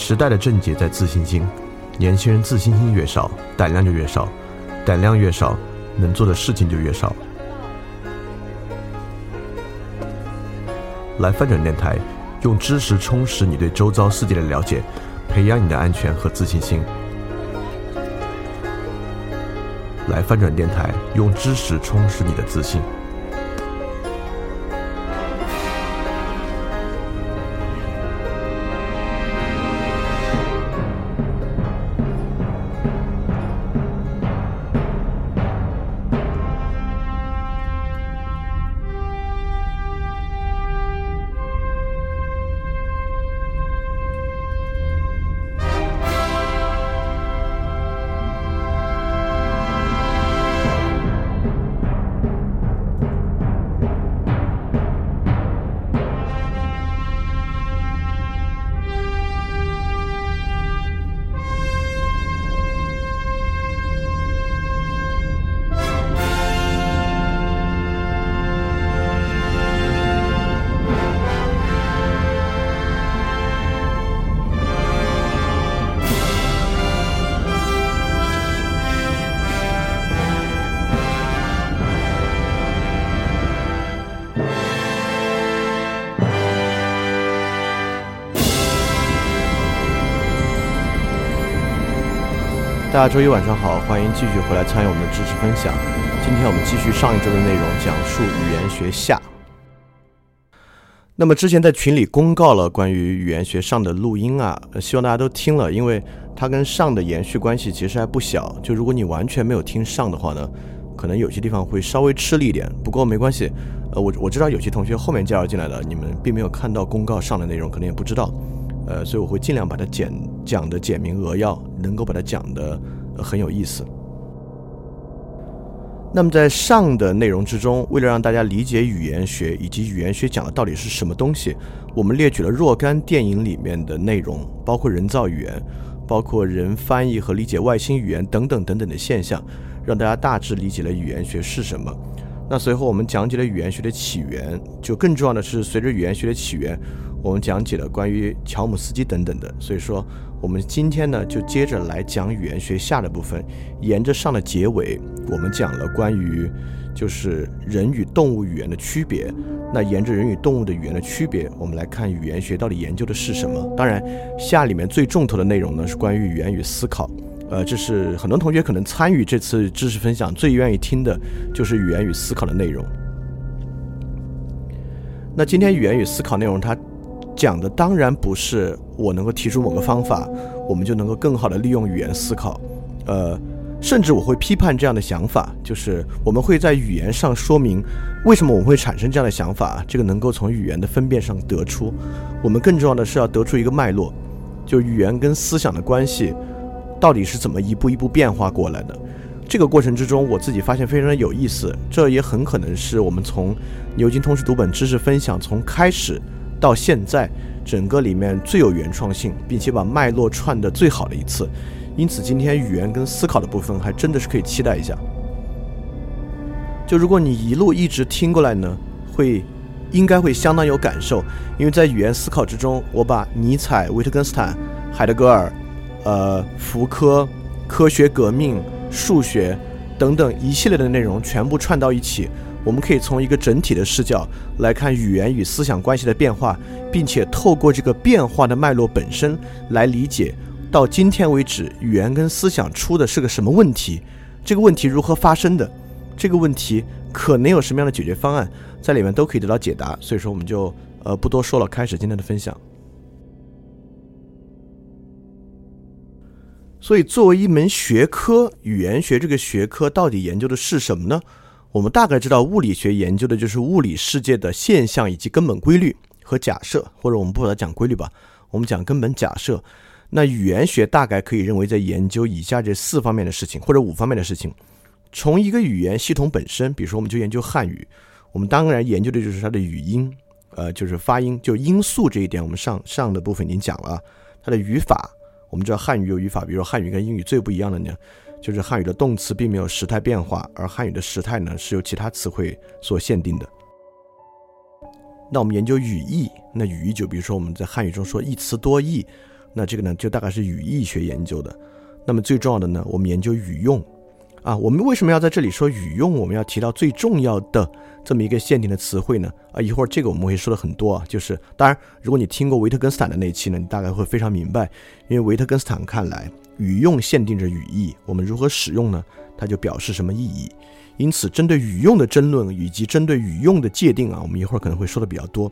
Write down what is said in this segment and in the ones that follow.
时代的症结在自信心，年轻人自信心越少，胆量就越少，胆量越少，能做的事情就越少。来翻转电台，用知识充实你对周遭世界的了解，培养你的安全和自信心。来翻转电台，用知识充实你的自信。周一晚上好，欢迎继续回来参与我们的知识分享。今天我们继续上一周的内容，讲述语言学下。那么之前在群里公告了关于语言学上的录音啊，希望大家都听了，因为它跟上的延续关系其实还不小。就如果你完全没有听上的话呢，可能有些地方会稍微吃力一点。不过没关系，呃，我我知道有些同学后面加入进来的，你们并没有看到公告上的内容，可能也不知道。呃，所以我会尽量把它简讲的简明扼要，能够把它讲的很有意思。那么在上的内容之中，为了让大家理解语言学以及语言学讲的到底是什么东西，我们列举了若干电影里面的内容，包括人造语言，包括人翻译和理解外星语言等等等等的现象，让大家大致理解了语言学是什么。那随后我们讲解了语言学的起源，就更重要的是，随着语言学的起源。我们讲解了关于乔姆斯基等等的，所以说我们今天呢就接着来讲语言学下的部分，沿着上的结尾，我们讲了关于就是人与动物语言的区别。那沿着人与动物的语言的区别，我们来看语言学到底研究的是什么。当然，下里面最重头的内容呢是关于语言与思考。呃，这是很多同学可能参与这次知识分享最愿意听的就是语言与思考的内容。那今天语言与思考内容它。讲的当然不是我能够提出某个方法，我们就能够更好的利用语言思考，呃，甚至我会批判这样的想法，就是我们会在语言上说明为什么我们会产生这样的想法，这个能够从语言的分辨上得出。我们更重要的是要得出一个脉络，就语言跟思想的关系到底是怎么一步一步变化过来的。这个过程之中，我自己发现非常的有意思，这也很可能是我们从牛津通识读本知识分享从开始。到现在，整个里面最有原创性，并且把脉络串的最好的一次，因此今天语言跟思考的部分还真的是可以期待一下。就如果你一路一直听过来呢，会应该会相当有感受，因为在语言思考之中，我把尼采、维特根斯坦、海德格尔、呃福柯、科学革命、数学等等一系列的内容全部串到一起。我们可以从一个整体的视角来看语言与思想关系的变化，并且透过这个变化的脉络本身来理解，到今天为止，语言跟思想出的是个什么问题？这个问题如何发生的？这个问题可能有什么样的解决方案，在里面都可以得到解答。所以说，我们就呃不多说了，开始今天的分享。所以，作为一门学科，语言学这个学科到底研究的是什么呢？我们大概知道，物理学研究的就是物理世界的现象以及根本规律和假设，或者我们不把它讲规律吧，我们讲根本假设。那语言学大概可以认为在研究以下这四方面的事情，或者五方面的事情。从一个语言系统本身，比如说我们就研究汉语，我们当然研究的就是它的语音，呃，就是发音，就音素这一点，我们上上的部分已经讲了。它的语法，我们知道汉语有语法，比如说汉语跟英语最不一样的呢。就是汉语的动词并没有时态变化，而汉语的时态呢是由其他词汇所限定的。那我们研究语义，那语义就比如说我们在汉语中说一词多义，那这个呢，就大概是语义学研究的。那么最重要的呢，我们研究语用。啊，我们为什么要在这里说语用？我们要提到最重要的这么一个限定的词汇呢？啊，一会儿这个我们会说的很多啊。就是当然，如果你听过维特根斯坦的那期呢，你大概会非常明白，因为维特根斯坦看来，语用限定着语义，我们如何使用呢？它就表示什么意义。因此，针对语用的争论以及针对语用的界定啊，我们一会儿可能会说的比较多。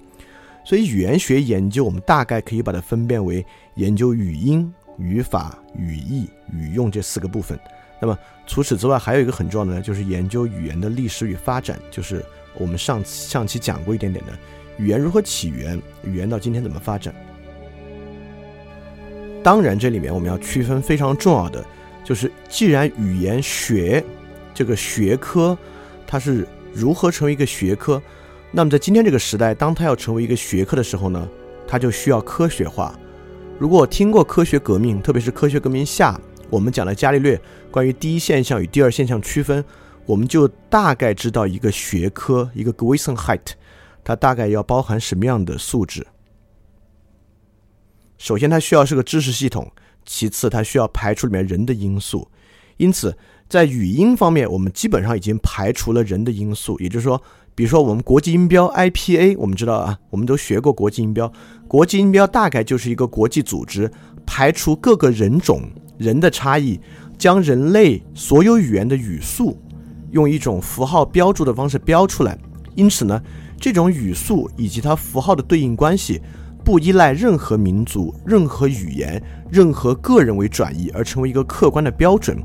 所以，语言学研究我们大概可以把它分辨为研究语音、语法、语义、语用这四个部分。那么除此之外，还有一个很重要的呢，就是研究语言的历史与发展，就是我们上上期讲过一点点的语言如何起源，语言到今天怎么发展。当然，这里面我们要区分非常重要的，就是既然语言学这个学科它是如何成为一个学科，那么在今天这个时代，当它要成为一个学科的时候呢，它就需要科学化。如果听过科学革命，特别是科学革命下。我们讲了伽利略关于第一现象与第二现象区分，我们就大概知道一个学科一个 g w i s e n h e i t 它大概要包含什么样的素质。首先，它需要是个知识系统；其次，它需要排除里面人的因素。因此，在语音方面，我们基本上已经排除了人的因素。也就是说，比如说我们国际音标 IPA，我们知道啊，我们都学过国际音标。国际音标大概就是一个国际组织，排除各个人种。人的差异，将人类所有语言的语速用一种符号标注的方式标出来。因此呢，这种语速以及它符号的对应关系，不依赖任何民族、任何语言、任何个人为转移，而成为一个客观的标准。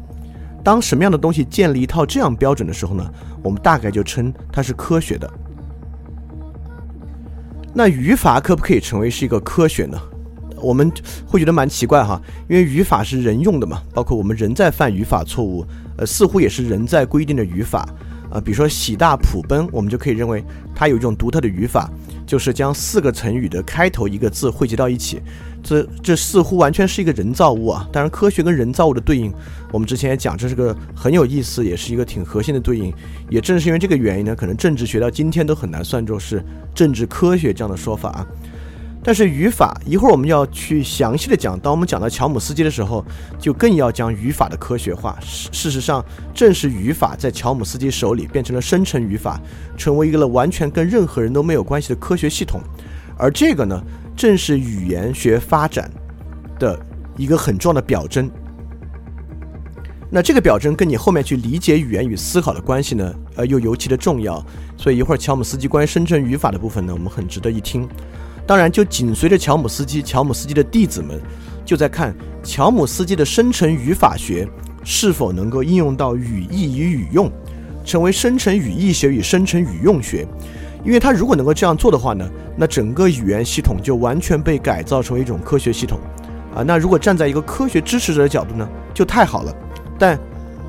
当什么样的东西建立一套这样标准的时候呢，我们大概就称它是科学的。那语法可不可以成为是一个科学呢？我们会觉得蛮奇怪哈，因为语法是人用的嘛，包括我们人在犯语法错误，呃，似乎也是人在规定的语法，啊，比如说喜大普奔，我们就可以认为它有一种独特的语法，就是将四个成语的开头一个字汇集到一起，这这似乎完全是一个人造物啊。当然，科学跟人造物的对应，我们之前也讲，这是个很有意思，也是一个挺核心的对应。也正是因为这个原因呢，可能政治学到今天都很难算作是政治科学这样的说法啊。但是语法一会儿我们要去详细的讲，当我们讲到乔姆斯基的时候，就更要将语法的科学化。事事实上，正是语法在乔姆斯基手里变成了生成语法，成为一个了完全跟任何人都没有关系的科学系统。而这个呢，正是语言学发展的一个很重要的表征。那这个表征跟你后面去理解语言与思考的关系呢，呃，又尤其的重要。所以一会儿乔姆斯基关于生成语法的部分呢，我们很值得一听。当然，就紧随着乔姆斯基，乔姆斯基的弟子们就在看乔姆斯基的生成语法学是否能够应用到语义与语用，成为生成语义学与生成语用学。因为他如果能够这样做的话呢，那整个语言系统就完全被改造成一种科学系统啊。那如果站在一个科学支持者的角度呢，就太好了。但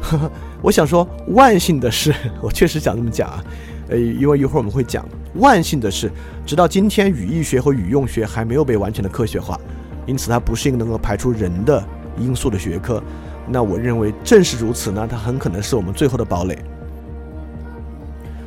呵 呵我想说，万幸的是，我确实想这么讲啊。呃，因为一会儿我们会讲，万幸的是，直到今天，语义学和语用学还没有被完全的科学化，因此它不是一个能够排除人的因素的学科。那我认为正是如此呢，它很可能是我们最后的堡垒。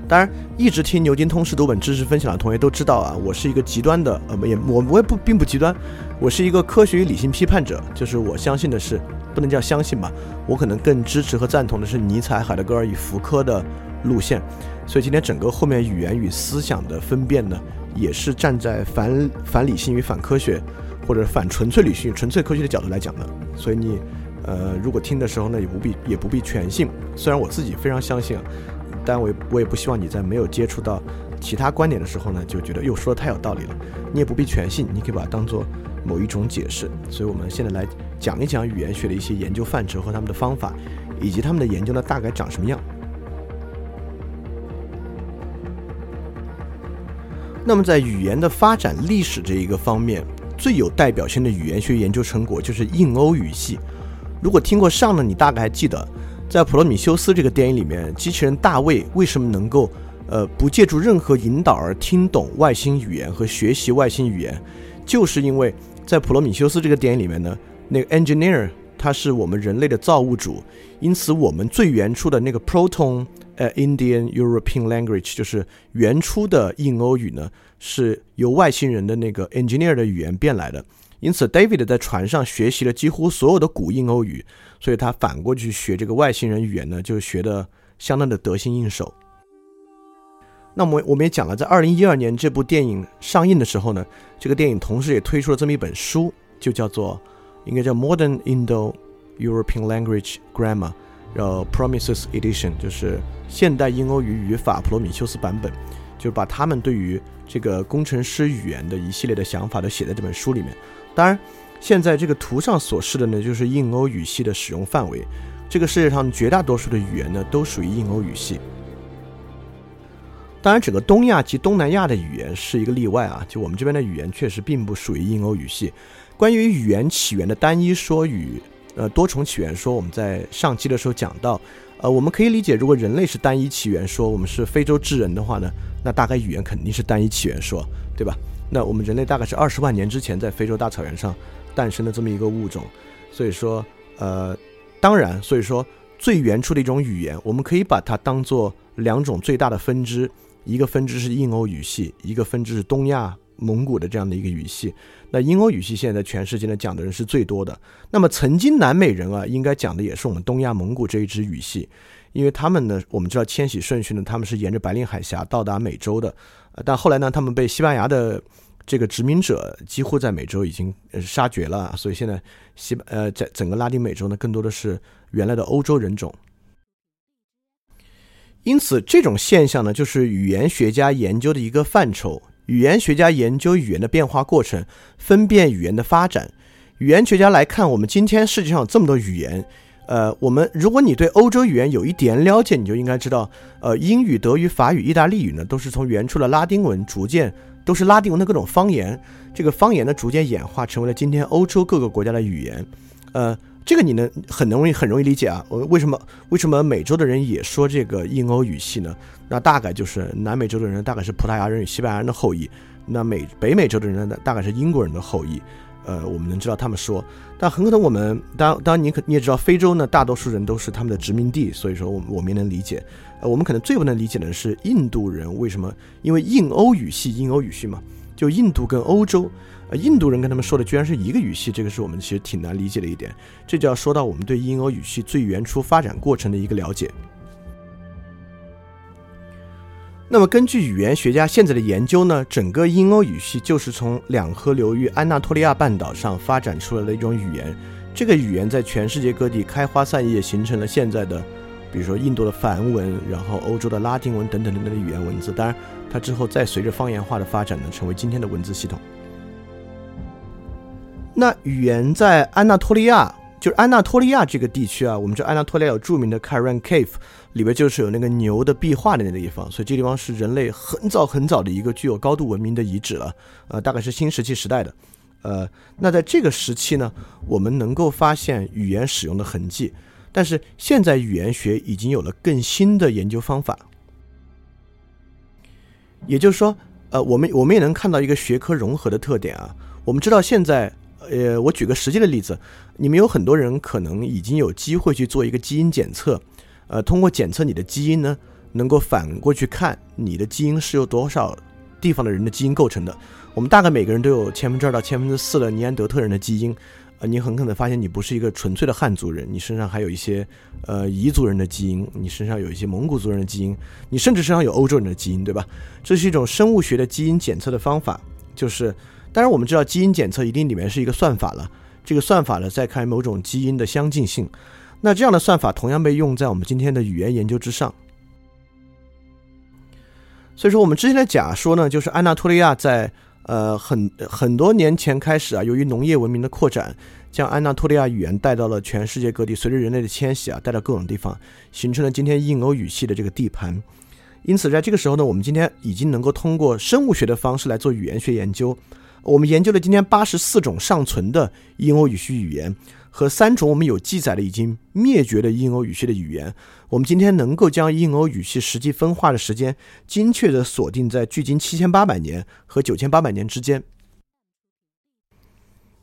当然，一直听牛津通识读本知识分享的同学都知道啊，我是一个极端的，呃，也我我也不并不极端，我是一个科学与理性批判者，就是我相信的是，不能叫相信吧，我可能更支持和赞同的是尼采、海德格尔与福柯的路线。所以今天整个后面语言与思想的分辨呢，也是站在反反理性与反科学，或者反纯粹理性、纯粹科学的角度来讲的。所以你，呃，如果听的时候呢，也不必也不必全信。虽然我自己非常相信，但我我也不希望你在没有接触到其他观点的时候呢，就觉得又说的太有道理了。你也不必全信，你可以把它当做某一种解释。所以我们现在来讲一讲语言学的一些研究范畴和他们的方法，以及他们的研究呢大概长什么样。那么，在语言的发展历史这一个方面，最有代表性的语言学研究成果就是印欧语系。如果听过上呢，你大概还记得，在《普罗米修斯》这个电影里面，机器人大卫为什么能够，呃，不借助任何引导而听懂外星语言和学习外星语言，就是因为在《普罗米修斯》这个电影里面呢，那个 engineer 他是我们人类的造物主，因此我们最原初的那个 proton。呃，Indian European language 就是原初的印欧语呢，是由外星人的那个 engineer 的语言变来的。因此，David 在船上学习了几乎所有的古印欧语，所以他反过去学这个外星人语言呢，就学的相当的得心应手。那么我们也讲了，在二零一二年这部电影上映的时候呢，这个电影同时也推出了这么一本书，就叫做应该叫 Modern Indo-European Language Grammar，然后 Promises Edition，就是现代印欧语语法普罗米修斯版本，就是把他们对于这个工程师语言的一系列的想法都写在这本书里面。当然，现在这个图上所示的呢，就是印欧语系的使用范围。这个世界上绝大多数的语言呢，都属于印欧语系。当然，整个东亚及东南亚的语言是一个例外啊。就我们这边的语言确实并不属于印欧语系。关于语言起源的单一说与呃多重起源说，我们在上期的时候讲到，呃，我们可以理解，如果人类是单一起源说，我们是非洲智人的话呢，那大概语言肯定是单一起源说，对吧？那我们人类大概是二十万年之前在非洲大草原上诞生的这么一个物种，所以说，呃，当然，所以说最原初的一种语言，我们可以把它当做两种最大的分支，一个分支是印欧语系，一个分支是东亚蒙古的这样的一个语系。那印欧语系现在全世界呢讲的人是最多的。那么曾经南美人啊，应该讲的也是我们东亚蒙古这一支语系，因为他们呢，我们知道迁徙顺序呢，他们是沿着白令海峡到达美洲的。但后来呢，他们被西班牙的这个殖民者几乎在美洲已经杀绝了，所以现在西呃在整个拉丁美洲呢，更多的是原来的欧洲人种。因此，这种现象呢，就是语言学家研究的一个范畴。语言学家研究语言的变化过程，分辨语言的发展。语言学家来看，我们今天世界上有这么多语言。呃，我们如果你对欧洲语言有一点了解，你就应该知道，呃，英语、德语、法语、意大利语呢，都是从原初的拉丁文逐渐都是拉丁文的各种方言，这个方言呢逐渐演化成为了今天欧洲各个国家的语言。呃，这个你能很容易很容易理解啊。我为什么为什么美洲的人也说这个印欧语系呢？那大概就是南美洲的人大概是葡萄牙人与西班牙人的后裔，那美北美洲的人呢大概是英国人的后裔。呃，我们能知道他们说，但很可能我们当当你可你也知道，非洲呢大多数人都是他们的殖民地，所以说我们我们也能理解。呃，我们可能最不能理解的是印度人为什么，因为印欧语系，印欧语系嘛，就印度跟欧洲，呃，印度人跟他们说的居然是一个语系，这个是我们其实挺难理解的一点。这就要说到我们对印欧语系最原初发展过程的一个了解。那么，根据语言学家现在的研究呢，整个印欧语系就是从两河流域安纳托利亚半岛上发展出来的一种语言。这个语言在全世界各地开花散叶，形成了现在的，比如说印度的梵文，然后欧洲的拉丁文等等等等的语言文字。当然，它之后再随着方言化的发展呢，成为今天的文字系统。那语言在安纳托利亚。就是安纳托利亚这个地区啊，我们知道安纳托利亚有著名的 Karen Cave，里边就是有那个牛的壁画的那个地方，所以这地方是人类很早很早的一个具有高度文明的遗址了，呃，大概是新石器时代的，呃，那在这个时期呢，我们能够发现语言使用的痕迹，但是现在语言学已经有了更新的研究方法，也就是说，呃，我们我们也能看到一个学科融合的特点啊，我们知道现在。呃，我举个实际的例子，你们有很多人可能已经有机会去做一个基因检测，呃，通过检测你的基因呢，能够反过去看你的基因是由多少地方的人的基因构成的。我们大概每个人都有千分之二到千分之四的尼安德特人的基因，呃，你很可能发现你不是一个纯粹的汉族人，你身上还有一些呃彝族人的基因，你身上有一些蒙古族人的基因，你甚至身上有欧洲人的基因，对吧？这是一种生物学的基因检测的方法，就是。当然，我们知道基因检测一定里面是一个算法了。这个算法呢，在看某种基因的相近性。那这样的算法同样被用在我们今天的语言研究之上。所以说，我们之前的假说呢，就是安纳托利亚在呃很很多年前开始啊，由于农业文明的扩展，将安纳托利亚语言带到了全世界各地，随着人类的迁徙啊，带到各种地方，形成了今天印欧语系的这个地盘。因此，在这个时候呢，我们今天已经能够通过生物学的方式来做语言学研究。我们研究了今天八十四种尚存的印欧语系语言和三种我们有记载的已经灭绝的印欧语系的语言。我们今天能够将印欧语系实际分化的时间精确地锁定在距今七千八百年和九千八百年之间。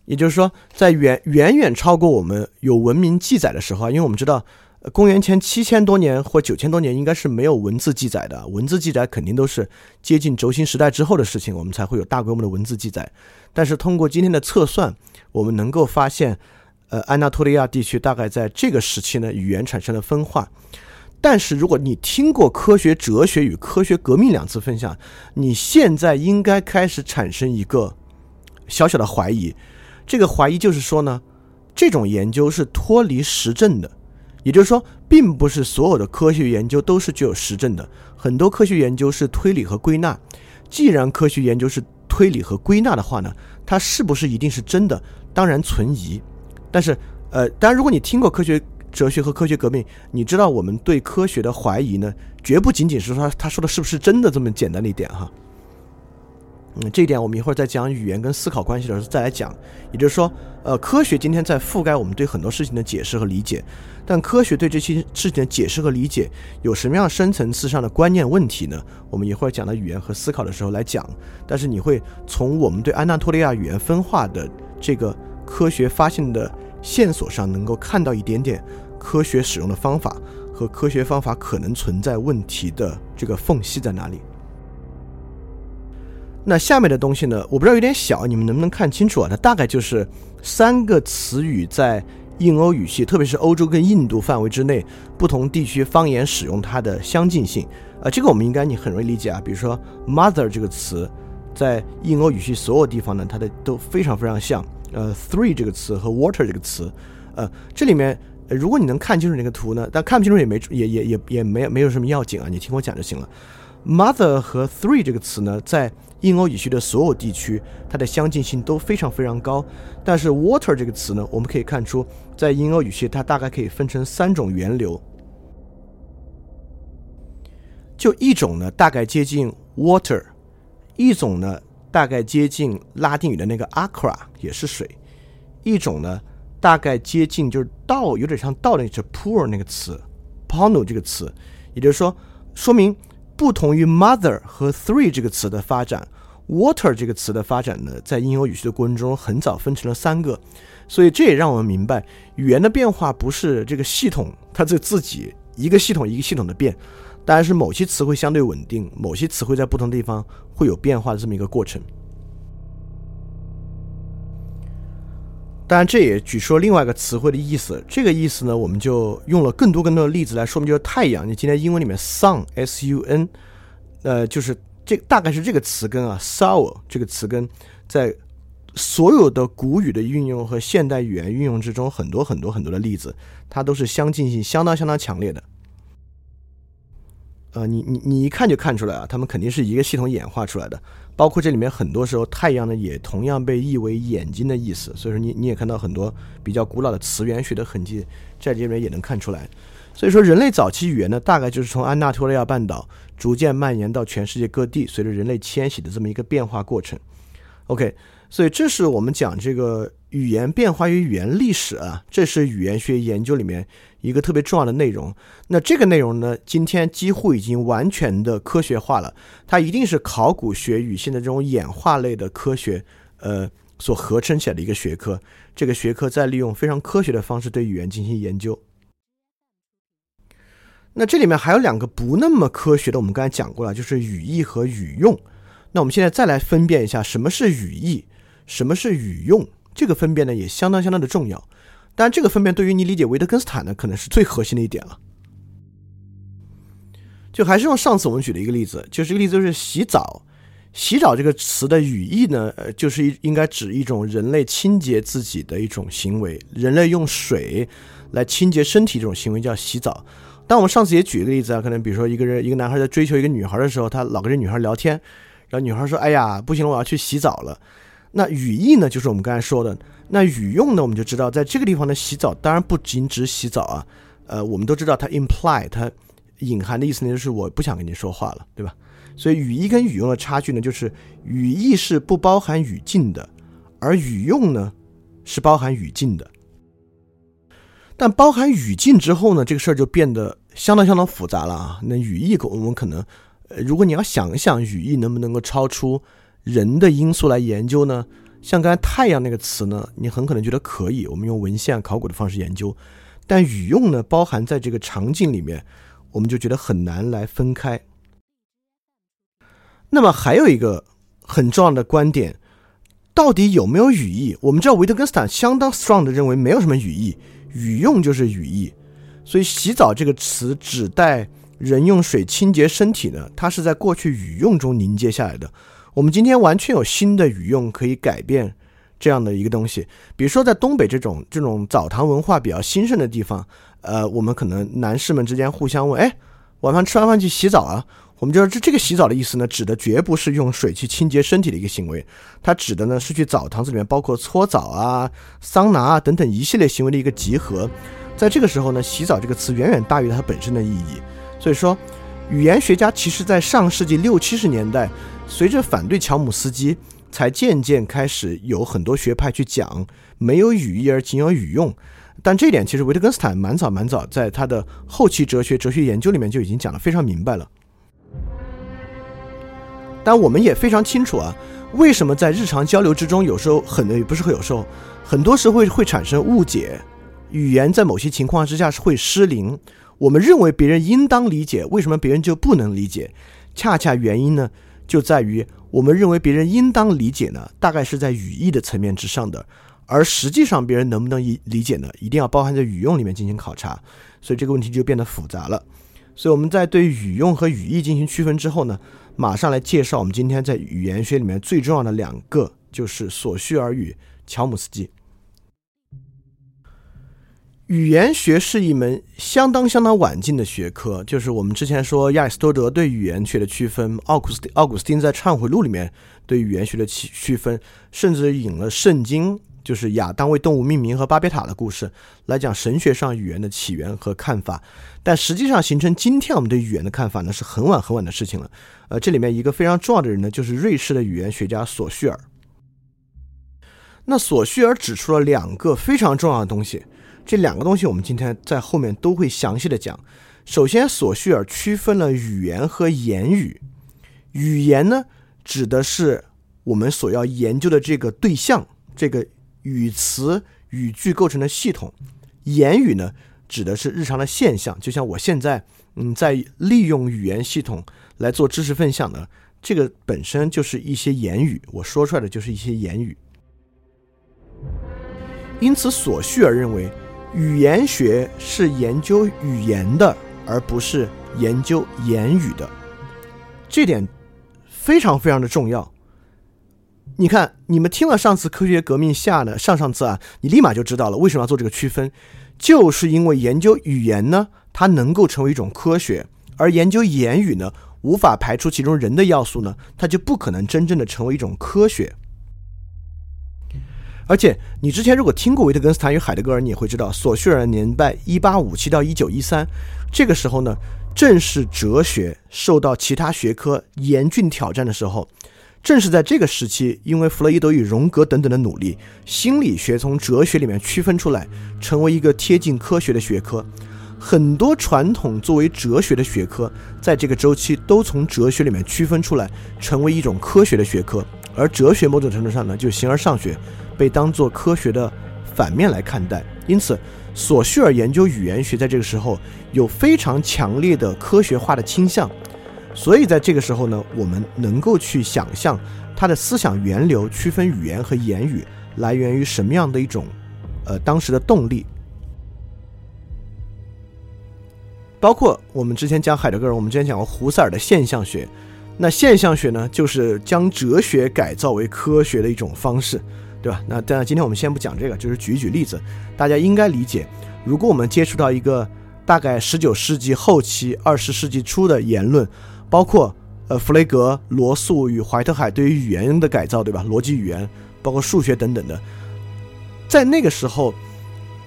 也就是说，在远远远超过我们有文明记载的时候，因为我们知道，公元前七千多年或九千多年应该是没有文字记载的，文字记载肯定都是接近轴心时代之后的事情，我们才会有大规模的文字记载。但是通过今天的测算，我们能够发现，呃，安纳托利亚地区大概在这个时期呢，语言产生了分化。但是如果你听过科学哲学与科学革命两次分享，你现在应该开始产生一个小小的怀疑。这个怀疑就是说呢，这种研究是脱离实证的。也就是说，并不是所有的科学研究都是具有实证的，很多科学研究是推理和归纳。既然科学研究是推理和归纳的话呢，它是不是一定是真的？当然存疑。但是，呃，当然，如果你听过科学哲学和科学革命，你知道我们对科学的怀疑呢，绝不仅仅是说他说的是不是真的这么简单的一点哈。嗯，这一点我们一会儿在讲语言跟思考关系的时候再来讲。也就是说，呃，科学今天在覆盖我们对很多事情的解释和理解，但科学对这些事情的解释和理解有什么样深层次上的观念问题呢？我们一会儿讲到语言和思考的时候来讲。但是你会从我们对安纳托利亚语言分化的这个科学发现的线索上，能够看到一点点科学使用的方法和科学方法可能存在问题的这个缝隙在哪里。那下面的东西呢？我不知道有点小，你们能不能看清楚啊？它大概就是三个词语在印欧语系，特别是欧洲跟印度范围之内不同地区方言使用它的相近性。呃，这个我们应该你很容易理解啊。比如说 “mother” 这个词，在印欧语系所有地方呢，它的都非常非常像。呃，“three” 这个词和 “water” 这个词，呃，这里面如果你能看清楚那个图呢，但看不清楚也没也也也也没没有什么要紧啊，你听我讲就行了。“mother” 和 “three” 这个词呢，在印欧语系的所有地区，它的相近性都非常非常高。但是 “water” 这个词呢，我们可以看出，在印欧语系它大概可以分成三种源流。就一种呢，大概接近 “water”；一种呢，大概接近拉丁语的那个 “aqua”，也是水；一种呢，大概接近就是倒，有点像倒那个 “pour” 那个词 p o n o 这个词。也就是说，说明不同于 “mother” 和 “three” 这个词的发展。Water 这个词的发展呢，在英欧语系的过程中很早分成了三个，所以这也让我们明白，语言的变化不是这个系统它这自己一个系统一个系统的变，当然是某些词汇相对稳定，某些词汇在不同地方会有变化的这么一个过程。当然，这也举出了另外一个词汇的意思，这个意思呢，我们就用了更多更多的例子来说明，就是太阳。你今天英文里面 sun，s-u-n，呃，就是。这大概是这个词根啊，sour 这个词根，在所有的古语的运用和现代语言运用之中，很多很多很多的例子，它都是相近性相当相当强烈的。呃，你你你一看就看出来啊，他们肯定是一个系统演化出来的。包括这里面很多时候，太阳呢也同样被译为眼睛的意思。所以说，你你也看到很多比较古老的词源学的痕迹，在这里面也能看出来。所以说，人类早期语言呢，大概就是从安纳托利亚半岛逐渐蔓延到全世界各地，随着人类迁徙的这么一个变化过程。OK，所以这是我们讲这个语言变化与语言历史啊，这是语言学研究里面一个特别重要的内容。那这个内容呢，今天几乎已经完全的科学化了，它一定是考古学与现在这种演化类的科学呃所合称起来的一个学科。这个学科在利用非常科学的方式对语言进行研究。那这里面还有两个不那么科学的，我们刚才讲过了，就是语义和语用。那我们现在再来分辨一下什么是语义，什么是语用。这个分辨呢也相当相当的重要。当然，这个分辨对于你理解维特根斯坦呢，可能是最核心的一点了。就还是用上次我们举的一个例子，就是这个例子就是洗澡。洗澡这个词的语义呢，呃，就是应该指一种人类清洁自己的一种行为，人类用水来清洁身体这种行为叫洗澡。但我们上次也举一个例子啊，可能比如说一个人，一个男孩在追求一个女孩的时候，他老跟这女孩聊天，然后女孩说：“哎呀，不行了，我要去洗澡了。”那语义呢，就是我们刚才说的。那语用呢，我们就知道，在这个地方的洗澡，当然不仅指洗澡啊。呃，我们都知道它 imply 它隐含的意思呢，就是我不想跟你说话了，对吧？所以语义跟语用的差距呢，就是语义是不包含语境的，而语用呢是包含语境的。但包含语境之后呢，这个事儿就变得相当相当复杂了啊。那语义，我们可能，呃，如果你要想一想语义能不能够超出人的因素来研究呢？像刚才太阳那个词呢，你很可能觉得可以，我们用文献考古的方式研究。但语用呢，包含在这个场景里面，我们就觉得很难来分开。那么还有一个很重要的观点，到底有没有语义？我们知道维特根斯坦相当 strong 的认为没有什么语义，语用就是语义。所以“洗澡”这个词指代人用水清洁身体呢，它是在过去语用中凝结下来的。我们今天完全有新的语用可以改变。这样的一个东西，比如说在东北这种这种澡堂文化比较兴盛的地方，呃，我们可能男士们之间互相问，哎，晚上吃完饭去洗澡啊？我们就说这这个洗澡的意思呢，指的绝不是用水去清洁身体的一个行为，它指的呢是去澡堂子里面包括搓澡啊、桑拿啊等等一系列行为的一个集合。在这个时候呢，洗澡这个词远远大于它本身的意义。所以说，语言学家其实在上世纪六七十年代，随着反对乔姆斯基。才渐渐开始有很多学派去讲没有语义而仅有语用，但这一点其实维特根斯坦蛮早蛮早在他的后期哲学哲学研究里面就已经讲得非常明白了。但我们也非常清楚啊，为什么在日常交流之中有时候很也不是会有时候很多时候会会产生误解，语言在某些情况之下是会失灵。我们认为别人应当理解，为什么别人就不能理解？恰恰原因呢，就在于。我们认为别人应当理解呢，大概是在语义的层面之上的，而实际上别人能不能理理解呢，一定要包含在语用里面进行考察，所以这个问题就变得复杂了。所以我们在对语用和语义进行区分之后呢，马上来介绍我们今天在语言学里面最重要的两个，就是索绪尔与乔姆斯基。语言学是一门相当相当晚近的学科，就是我们之前说亚里士多德对语言学的区分，奥古斯奥古斯丁在《忏悔录》里面对语言学的区区分，甚至引了圣经，就是亚当为动物命名和巴别塔的故事来讲神学上语言的起源和看法。但实际上形成今天我们对语言的看法呢，是很晚很晚的事情了。呃，这里面一个非常重要的人呢，就是瑞士的语言学家索绪尔。那索绪尔指出了两个非常重要的东西。这两个东西我们今天在后面都会详细的讲。首先，索绪尔区分了语言和言语。语言呢，指的是我们所要研究的这个对象，这个语词语句构成的系统；言语呢，指的是日常的现象。就像我现在，嗯，在利用语言系统来做知识分享的，这个本身就是一些言语，我说出来的就是一些言语。因此，索绪尔认为。语言学是研究语言的，而不是研究言语的，这点非常非常的重要。你看，你们听了上次科学革命下的，上上次啊，你立马就知道了为什么要做这个区分，就是因为研究语言呢，它能够成为一种科学，而研究言语呢，无法排除其中人的要素呢，它就不可能真正的成为一种科学。而且，你之前如果听过维特根斯坦与海德格尔，你也会知道，索绪尔年代一八五七到一九一三，这个时候呢，正是哲学受到其他学科严峻挑战的时候。正是在这个时期，因为弗洛伊德与荣格等等的努力，心理学从哲学里面区分出来，成为一个贴近科学的学科。很多传统作为哲学的学科，在这个周期都从哲学里面区分出来，成为一种科学的学科。而哲学某种程度上呢，就形而上学。被当作科学的反面来看待，因此，索绪尔研究语言学在这个时候有非常强烈的科学化的倾向，所以在这个时候呢，我们能够去想象他的思想源流，区分语言和言语来源于什么样的一种，呃，当时的动力。包括我们之前讲海德格尔，我们之前讲过胡塞尔的现象学，那现象学呢，就是将哲学改造为科学的一种方式。对吧？那当然，今天我们先不讲这个，就是举一举例子。大家应该理解，如果我们接触到一个大概十九世纪后期、二十世纪初的言论，包括呃弗雷格、罗素与怀特海对于语言的改造，对吧？逻辑语言，包括数学等等的，在那个时候，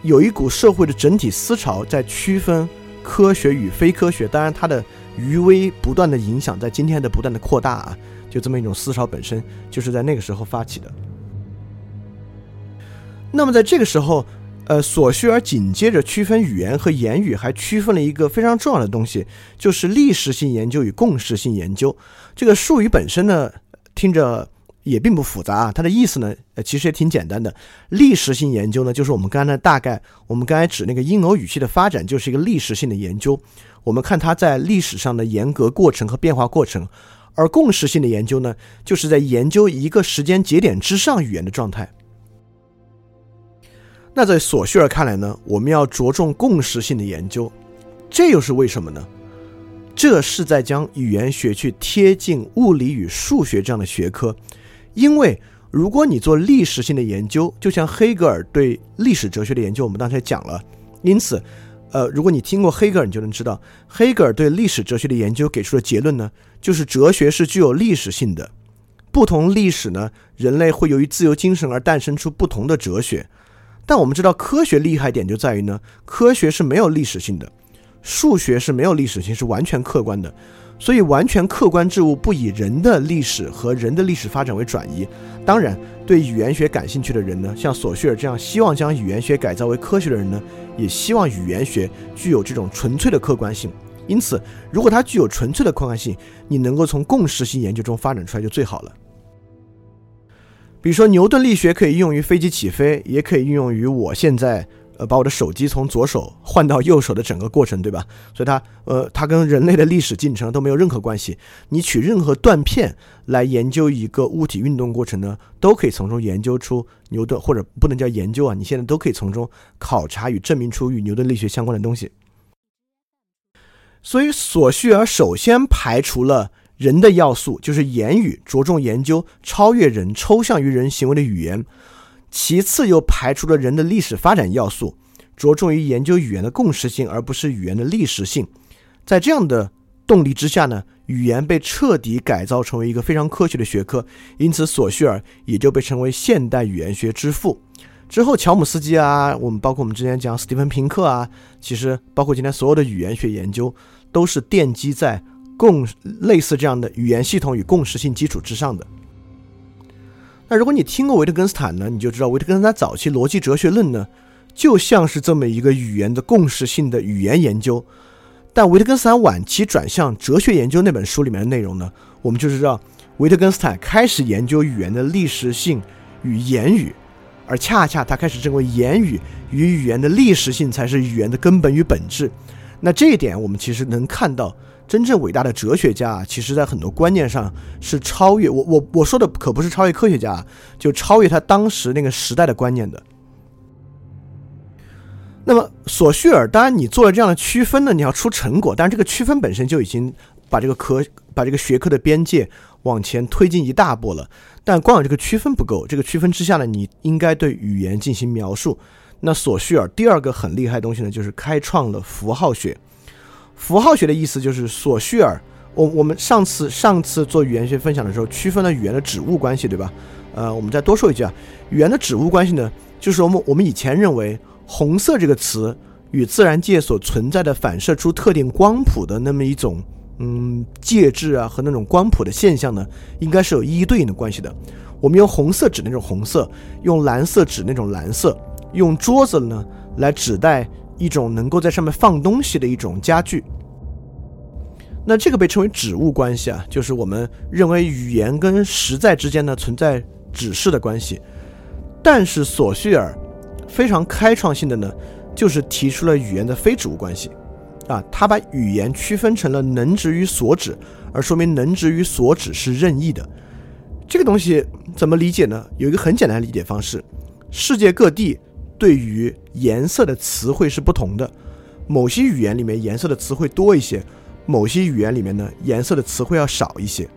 有一股社会的整体思潮在区分科学与非科学。当然，它的余威不断的影响，在今天的不断的扩大啊，就这么一种思潮本身就是在那个时候发起的。那么在这个时候，呃，索绪尔紧接着区分语言和言语，还区分了一个非常重要的东西，就是历史性研究与共识性研究。这个术语本身呢，听着也并不复杂啊，它的意思呢，呃，其实也挺简单的。历史性研究呢，就是我们刚才大概，我们刚才指那个阴谋语气的发展，就是一个历史性的研究。我们看它在历史上的严格过程和变化过程。而共识性的研究呢，就是在研究一个时间节点之上语言的状态。那在索绪尔看来呢，我们要着重共识性的研究，这又是为什么呢？这是在将语言学去贴近物理与数学这样的学科。因为如果你做历史性的研究，就像黑格尔对历史哲学的研究，我们刚才讲了。因此，呃，如果你听过黑格尔，你就能知道，黑格尔对历史哲学的研究给出的结论呢，就是哲学是具有历史性的。不同历史呢，人类会由于自由精神而诞生出不同的哲学。但我们知道，科学厉害点就在于呢，科学是没有历史性的，数学是没有历史性，是完全客观的。所以，完全客观事物不以人的历史和人的历史发展为转移。当然，对语言学感兴趣的人呢，像索绪尔这样希望将语言学改造为科学的人呢，也希望语言学具有这种纯粹的客观性。因此，如果它具有纯粹的客观性，你能够从共识性研究中发展出来就最好了。比如说，牛顿力学可以应用于飞机起飞，也可以运用于我现在。呃，把我的手机从左手换到右手的整个过程，对吧？所以它，呃，它跟人类的历史进程都没有任何关系。你取任何断片来研究一个物体运动过程呢，都可以从中研究出牛顿，或者不能叫研究啊，你现在都可以从中考察与证明出与牛顿力学相关的东西。所以，所需而首先排除了人的要素，就是言语，着重研究超越人、抽象于人行为的语言。其次，又排除了人的历史发展要素，着重于研究语言的共识性，而不是语言的历史性。在这样的动力之下呢，语言被彻底改造成为一个非常科学的学科，因此索绪尔也就被称为现代语言学之父。之后，乔姆斯基啊，我们包括我们之前讲斯蒂芬平克啊，其实包括今天所有的语言学研究，都是奠基在共类似这样的语言系统与共识性基础之上的。那如果你听过维特根斯坦呢，你就知道维特根斯坦早期逻辑哲学论呢，就像是这么一个语言的共识性的语言研究。但维特根斯坦晚期转向哲学研究那本书里面的内容呢，我们就知道维特根斯坦开始研究语言的历史性与言语，而恰恰他开始认为言语与语言的历史性才是语言的根本与本质。那这一点我们其实能看到。真正伟大的哲学家，其实在很多观念上是超越我我我说的可不是超越科学家，就超越他当时那个时代的观念的。那么索绪尔，当然你做了这样的区分呢，你要出成果，但是这个区分本身就已经把这个科把这个学科的边界往前推进一大步了。但光有这个区分不够，这个区分之下呢，你应该对语言进行描述。那索绪尔第二个很厉害的东西呢，就是开创了符号学。符号学的意思就是索绪尔，我我们上次上次做语言学分享的时候，区分了语言的指物关系，对吧？呃，我们再多说一句啊，语言的指物关系呢，就是我们我们以前认为红色这个词与自然界所存在的反射出特定光谱的那么一种嗯介质啊和那种光谱的现象呢，应该是有一一对应的关系的。我们用红色指那种红色，用蓝色指那种蓝色，用桌子呢来指代。一种能够在上面放东西的一种家具，那这个被称为指物关系啊，就是我们认为语言跟实在之间呢存在指示的关系。但是索绪尔非常开创性的呢，就是提出了语言的非指物关系啊，他把语言区分成了能指与所指，而说明能指与所指是任意的。这个东西怎么理解呢？有一个很简单的理解方式，世界各地。对于颜色的词汇是不同的，某些语言里面颜色的词汇多一些，某些语言里面呢颜色的词汇要少一些。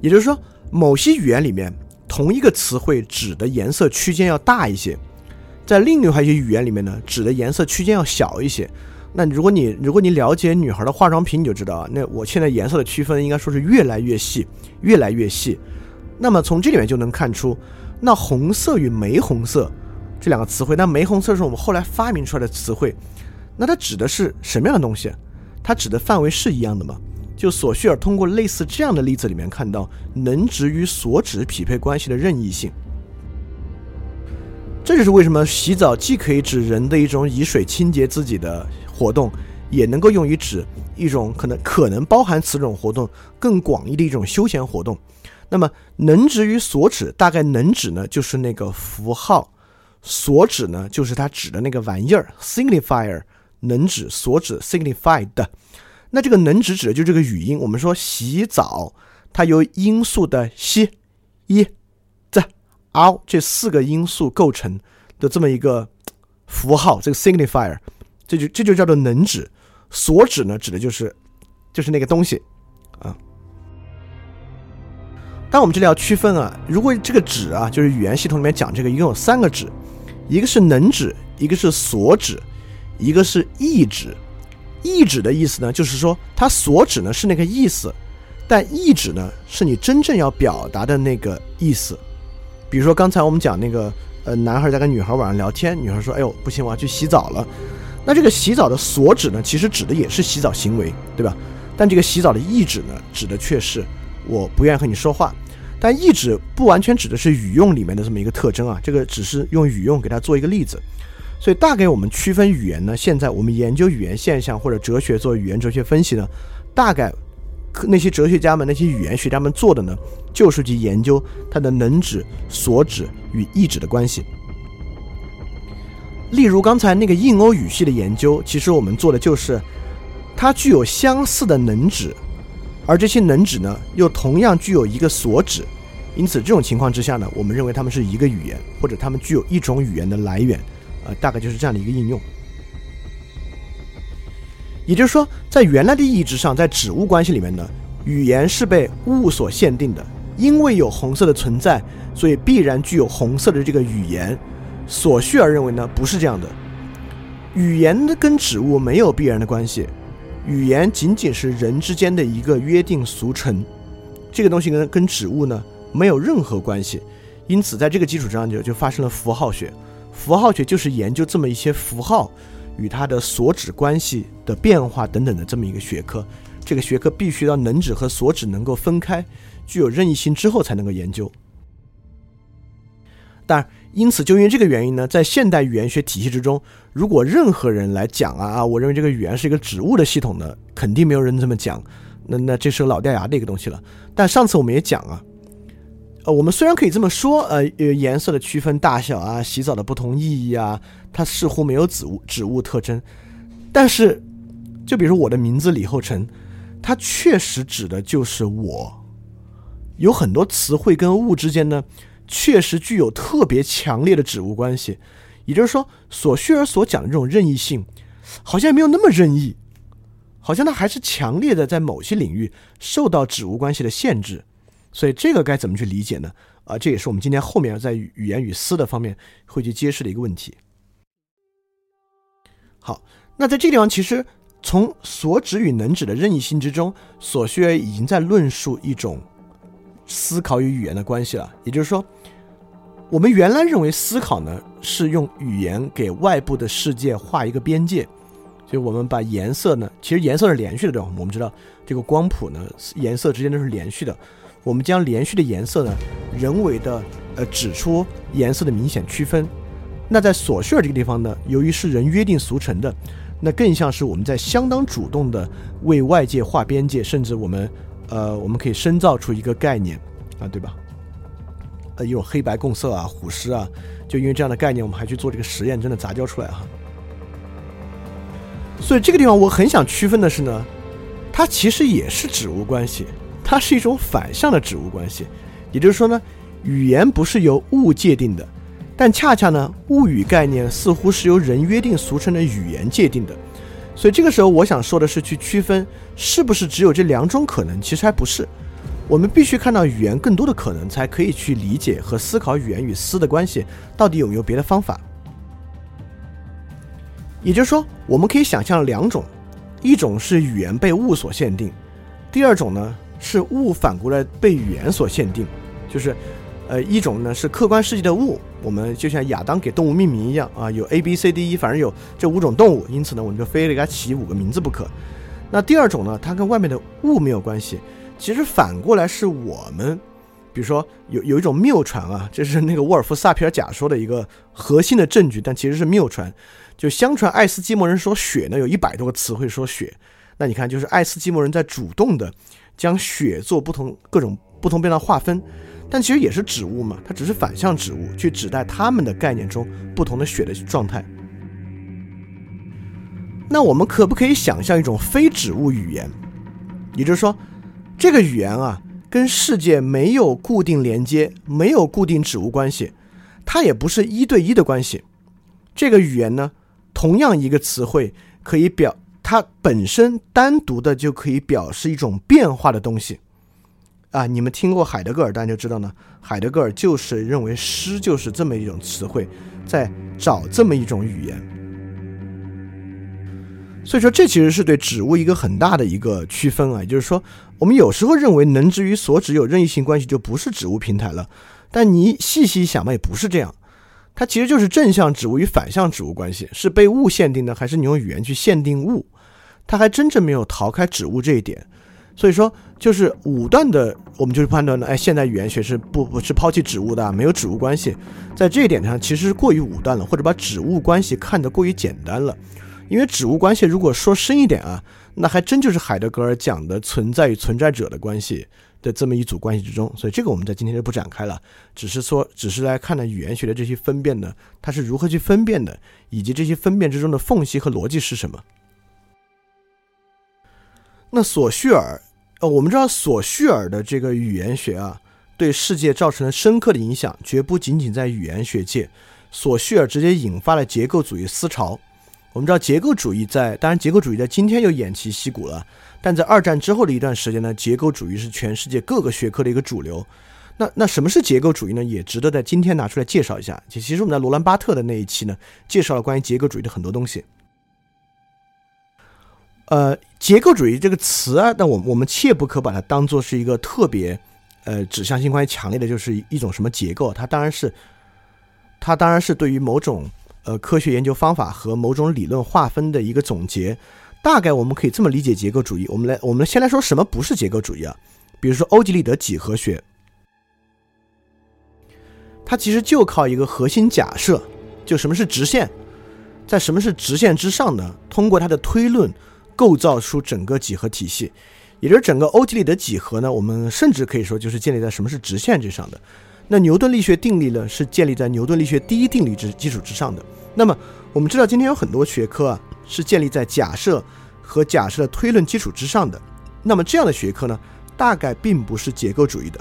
也就是说，某些语言里面同一个词汇指的颜色区间要大一些，在另外一些语言里面呢指的颜色区间要小一些。那如果你如果你了解女孩的化妆品，你就知道啊，那我现在颜色的区分应该说是越来越细，越来越细。那么从这里面就能看出。那红色与玫红色这两个词汇，那玫红色是我们后来发明出来的词汇，那它指的是什么样的东西？它指的范围是一样的吗？就索绪尔通过类似这样的例子里面看到能指与所指匹配关系的任意性。这就是为什么洗澡既可以指人的一种以水清洁自己的活动，也能够用于指一种可能可能包含此种活动更广义的一种休闲活动。那么能指与所指，大概能指呢就是那个符号，所指呢就是它指的那个玩意儿，signifier 能指所指 signified。那这个能指指的就这个语音。我们说洗澡，它由音素的西、一、z、凹这四个音素构成的这么一个符号，这个 signifier，这就这就叫做能指。所指呢指的就是就是那个东西啊。但我们这里要区分啊，如果这个指啊，就是语言系统里面讲这个一共有三个指，一个是能指，一个是所指，一个是意指。意指的意思呢，就是说它所指呢是那个意思，但意指呢是你真正要表达的那个意思。比如说刚才我们讲那个呃，男孩在跟女孩晚上聊天，女孩说：“哎呦，不行，我要去洗澡了。”那这个洗澡的所指呢，其实指的也是洗澡行为，对吧？但这个洗澡的意指呢，指的却是。我不愿意和你说话，但意指不完全指的是语用里面的这么一个特征啊，这个只是用语用给它做一个例子。所以大概我们区分语言呢，现在我们研究语言现象或者哲学做语言哲学分析呢，大概那些哲学家们、那些语言学家们做的呢，就是去研究它的能指、所指与意指的关系。例如刚才那个印欧语系的研究，其实我们做的就是它具有相似的能指。而这些能指呢，又同样具有一个所指，因此这种情况之下呢，我们认为它们是一个语言，或者它们具有一种语言的来源，呃，大概就是这样的一个应用。也就是说，在原来的意义之上，在指物关系里面呢，语言是被物所限定的，因为有红色的存在，所以必然具有红色的这个语言。索绪尔认为呢，不是这样的，语言跟指物没有必然的关系。语言仅仅是人之间的一个约定俗成，这个东西跟跟指物呢没有任何关系，因此在这个基础上就就发生了符号学。符号学就是研究这么一些符号与它的所指关系的变化等等的这么一个学科。这个学科必须要能指和所指能够分开，具有任意性之后才能够研究。但因此，就因为这个原因呢，在现代语言学体系之中，如果任何人来讲啊啊，我认为这个语言是一个指物的系统呢，肯定没有人这么讲。那那这是老掉牙的一个东西了。但上次我们也讲啊，呃，我们虽然可以这么说，呃，颜色的区分大小啊，洗澡的不同意义啊，它似乎没有指物指物特征。但是，就比如说我的名字李厚成，它确实指的就是我。有很多词汇跟物之间呢。确实具有特别强烈的指物关系，也就是说，索绪尔所讲的这种任意性，好像没有那么任意，好像它还是强烈的在某些领域受到指物关系的限制。所以这个该怎么去理解呢？啊，这也是我们今天后面在语言与思的方面会去揭示的一个问题。好，那在这地方，其实从所指与能指的任意性之中，索绪尔已经在论述一种。思考与语言的关系了，也就是说，我们原来认为思考呢是用语言给外部的世界画一个边界，就我们把颜色呢，其实颜色是连续的，对吧？我们知道这个光谱呢，颜色之间都是连续的，我们将连续的颜色呢，人为的呃指出颜色的明显区分。那在索绪尔这个地方呢，由于是人约定俗成的，那更像是我们在相当主动的为外界画边界，甚至我们。呃，我们可以深造出一个概念啊，对吧？呃，一种黑白共色啊，虎狮啊，就因为这样的概念，我们还去做这个实验，真的杂交出来哈。所以这个地方我很想区分的是呢，它其实也是指物关系，它是一种反向的指物关系。也就是说呢，语言不是由物界定的，但恰恰呢，物语概念似乎是由人约定俗成的语言界定的。所以这个时候，我想说的是，去区分是不是只有这两种可能，其实还不是。我们必须看到语言更多的可能，才可以去理解和思考语言与思的关系到底有没有别的方法。也就是说，我们可以想象两种：一种是语言被物所限定，第二种呢是物反过来被语言所限定，就是。呃，一种呢是客观世界的物，我们就像亚当给动物命名一样啊，有 A B C D E，反正有这五种动物，因此呢，我们就非得给它起五个名字不可。那第二种呢，它跟外面的物没有关系，其实反过来是我们，比如说有有一种谬传啊，这是那个沃尔夫萨皮尔假说的一个核心的证据，但其实是谬传。就相传爱斯基摩人说雪呢，有一百多个词汇说雪，那你看就是爱斯基摩人在主动的将雪做不同各种不同变量划分，但其实也是指物嘛，它只是反向指物，去指代它们的概念中不同的雪的状态。那我们可不可以想象一种非指物语言？也就是说，这个语言啊，跟世界没有固定连接，没有固定指物关系，它也不是一对一的关系。这个语言呢，同样一个词汇可以表。它本身单独的就可以表示一种变化的东西，啊，你们听过海德格尔，大家就知道呢。海德格尔就是认为诗就是这么一种词汇，在找这么一种语言。所以说，这其实是对指物一个很大的一个区分啊。也就是说，我们有时候认为能指与所指有任意性关系，就不是指物平台了。但你细细想嘛，也不是这样。它其实就是正向指物与反向指物关系，是被物限定的，还是你用语言去限定物？它还真正没有逃开指物这一点，所以说就是武断的，我们就是判断呢，哎，现代语言学是不不是抛弃指物的，没有指物关系，在这一点上其实是过于武断了，或者把指物关系看得过于简单了。因为指物关系如果说深一点啊，那还真就是海德格尔讲的存在与存在者的关系的这么一组关系之中。所以这个我们在今天就不展开了，只是说，只是来看呢语言学的这些分辨呢，它是如何去分辨的，以及这些分辨之中的缝隙和逻辑是什么。那索绪尔，呃，我们知道索绪尔的这个语言学啊，对世界造成了深刻的影响，绝不仅仅在语言学界。索绪尔直接引发了结构主义思潮。我们知道结构主义在，当然结构主义在今天又偃旗息鼓了，但在二战之后的一段时间呢，结构主义是全世界各个学科的一个主流。那那什么是结构主义呢？也值得在今天拿出来介绍一下。其实我们在罗兰巴特的那一期呢，介绍了关于结构主义的很多东西。呃，结构主义这个词啊，那我我们切不可把它当做是一个特别，呃，指向性关系强烈的，就是一种什么结构？它当然是，它当然是对于某种呃科学研究方法和某种理论划分的一个总结。大概我们可以这么理解结构主义。我们来，我们先来说什么不是结构主义啊？比如说欧几里得几何学，它其实就靠一个核心假设，就什么是直线，在什么是直线之上呢？通过它的推论。构造出整个几何体系，也就是整个欧几里得几何呢？我们甚至可以说就是建立在什么是直线之上的。那牛顿力学定理呢，是建立在牛顿力学第一定律之基础之上的。那么我们知道，今天有很多学科啊，是建立在假设和假设的推论基础之上的。那么这样的学科呢，大概并不是结构主义的。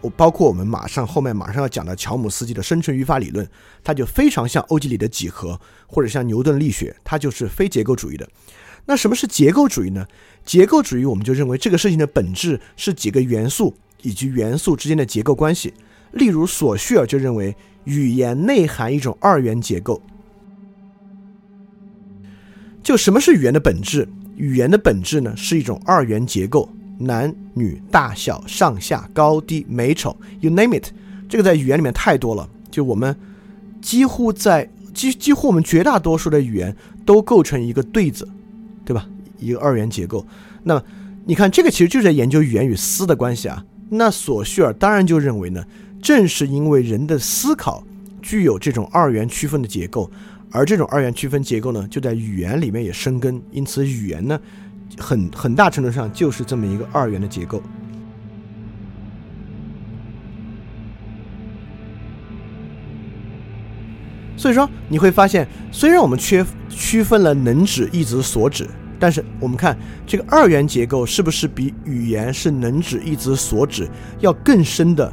我包括我们马上后面马上要讲的乔姆斯基的生成语法理论，它就非常像欧几里得几何，或者像牛顿力学，它就是非结构主义的。那什么是结构主义呢？结构主义我们就认为这个事情的本质是几个元素以及元素之间的结构关系。例如，索绪尔就认为语言内含一种二元结构。就什么是语言的本质？语言的本质呢是一种二元结构，男女、大小、上下、高低、美丑，you name it。这个在语言里面太多了，就我们几乎在几几乎我们绝大多数的语言都构成一个对子。对吧？一个二元结构，那么你看这个其实就是在研究语言与思的关系啊。那索绪尔当然就认为呢，正是因为人的思考具有这种二元区分的结构，而这种二元区分结构呢，就在语言里面也生根，因此语言呢，很很大程度上就是这么一个二元的结构。所以说你会发现，虽然我们缺区分了能指、意指、所指，但是我们看这个二元结构是不是比语言是能指、意指、所指要更深的？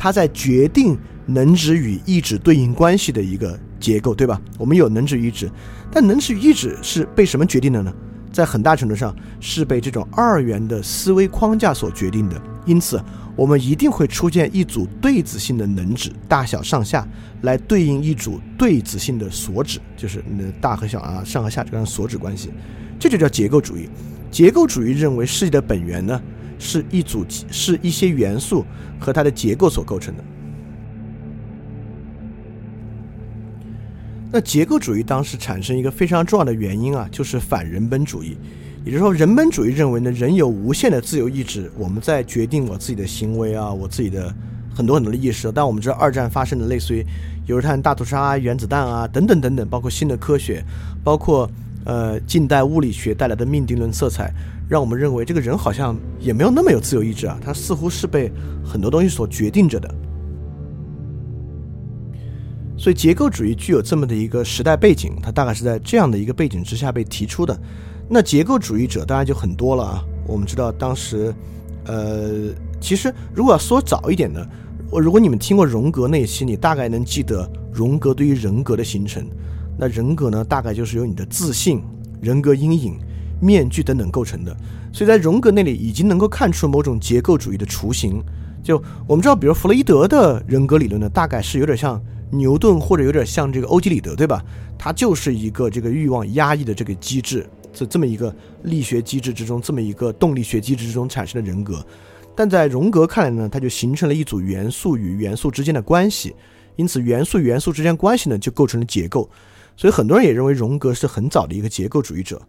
它在决定能指与意指对应关系的一个结构，对吧？我们有能指、意指，但能指与意指是被什么决定的呢？在很大程度上是被这种二元的思维框架所决定的。因此。我们一定会出现一组对子性的能指，大小上下，来对应一组对子性的所指，就是那大和小啊，上和下这样所指关系，这就叫结构主义。结构主义认为世界的本源呢，是一组是一些元素和它的结构所构成的。那结构主义当时产生一个非常重要的原因啊，就是反人本主义。也就是说，人本主义认为呢，人有无限的自由意志，我们在决定我自己的行为啊，我自己的很多很多的意识。但我们知道，二战发生的类似于犹太大屠杀、原子弹啊等等等等，包括新的科学，包括呃，近代物理学带来的命定论色彩，让我们认为这个人好像也没有那么有自由意志啊，他似乎是被很多东西所决定着的。所以结构主义具有这么的一个时代背景，它大概是在这样的一个背景之下被提出的。那结构主义者当然就很多了啊。我们知道当时，呃，其实如果要说早一点呢，我如果你们听过荣格那一期，你大概能记得荣格对于人格的形成。那人格呢，大概就是由你的自信、人格阴影、面具等等构成的。所以在荣格那里已经能够看出某种结构主义的雏形。就我们知道，比如弗洛伊德的人格理论呢，大概是有点像。牛顿或者有点像这个欧几里得，对吧？他就是一个这个欲望压抑的这个机制，这这么一个力学机制之中，这么一个动力学机制之中产生的人格。但在荣格看来呢，它就形成了一组元素与元素之间的关系，因此元素与元素之间关系呢，就构成了结构。所以很多人也认为荣格是很早的一个结构主义者。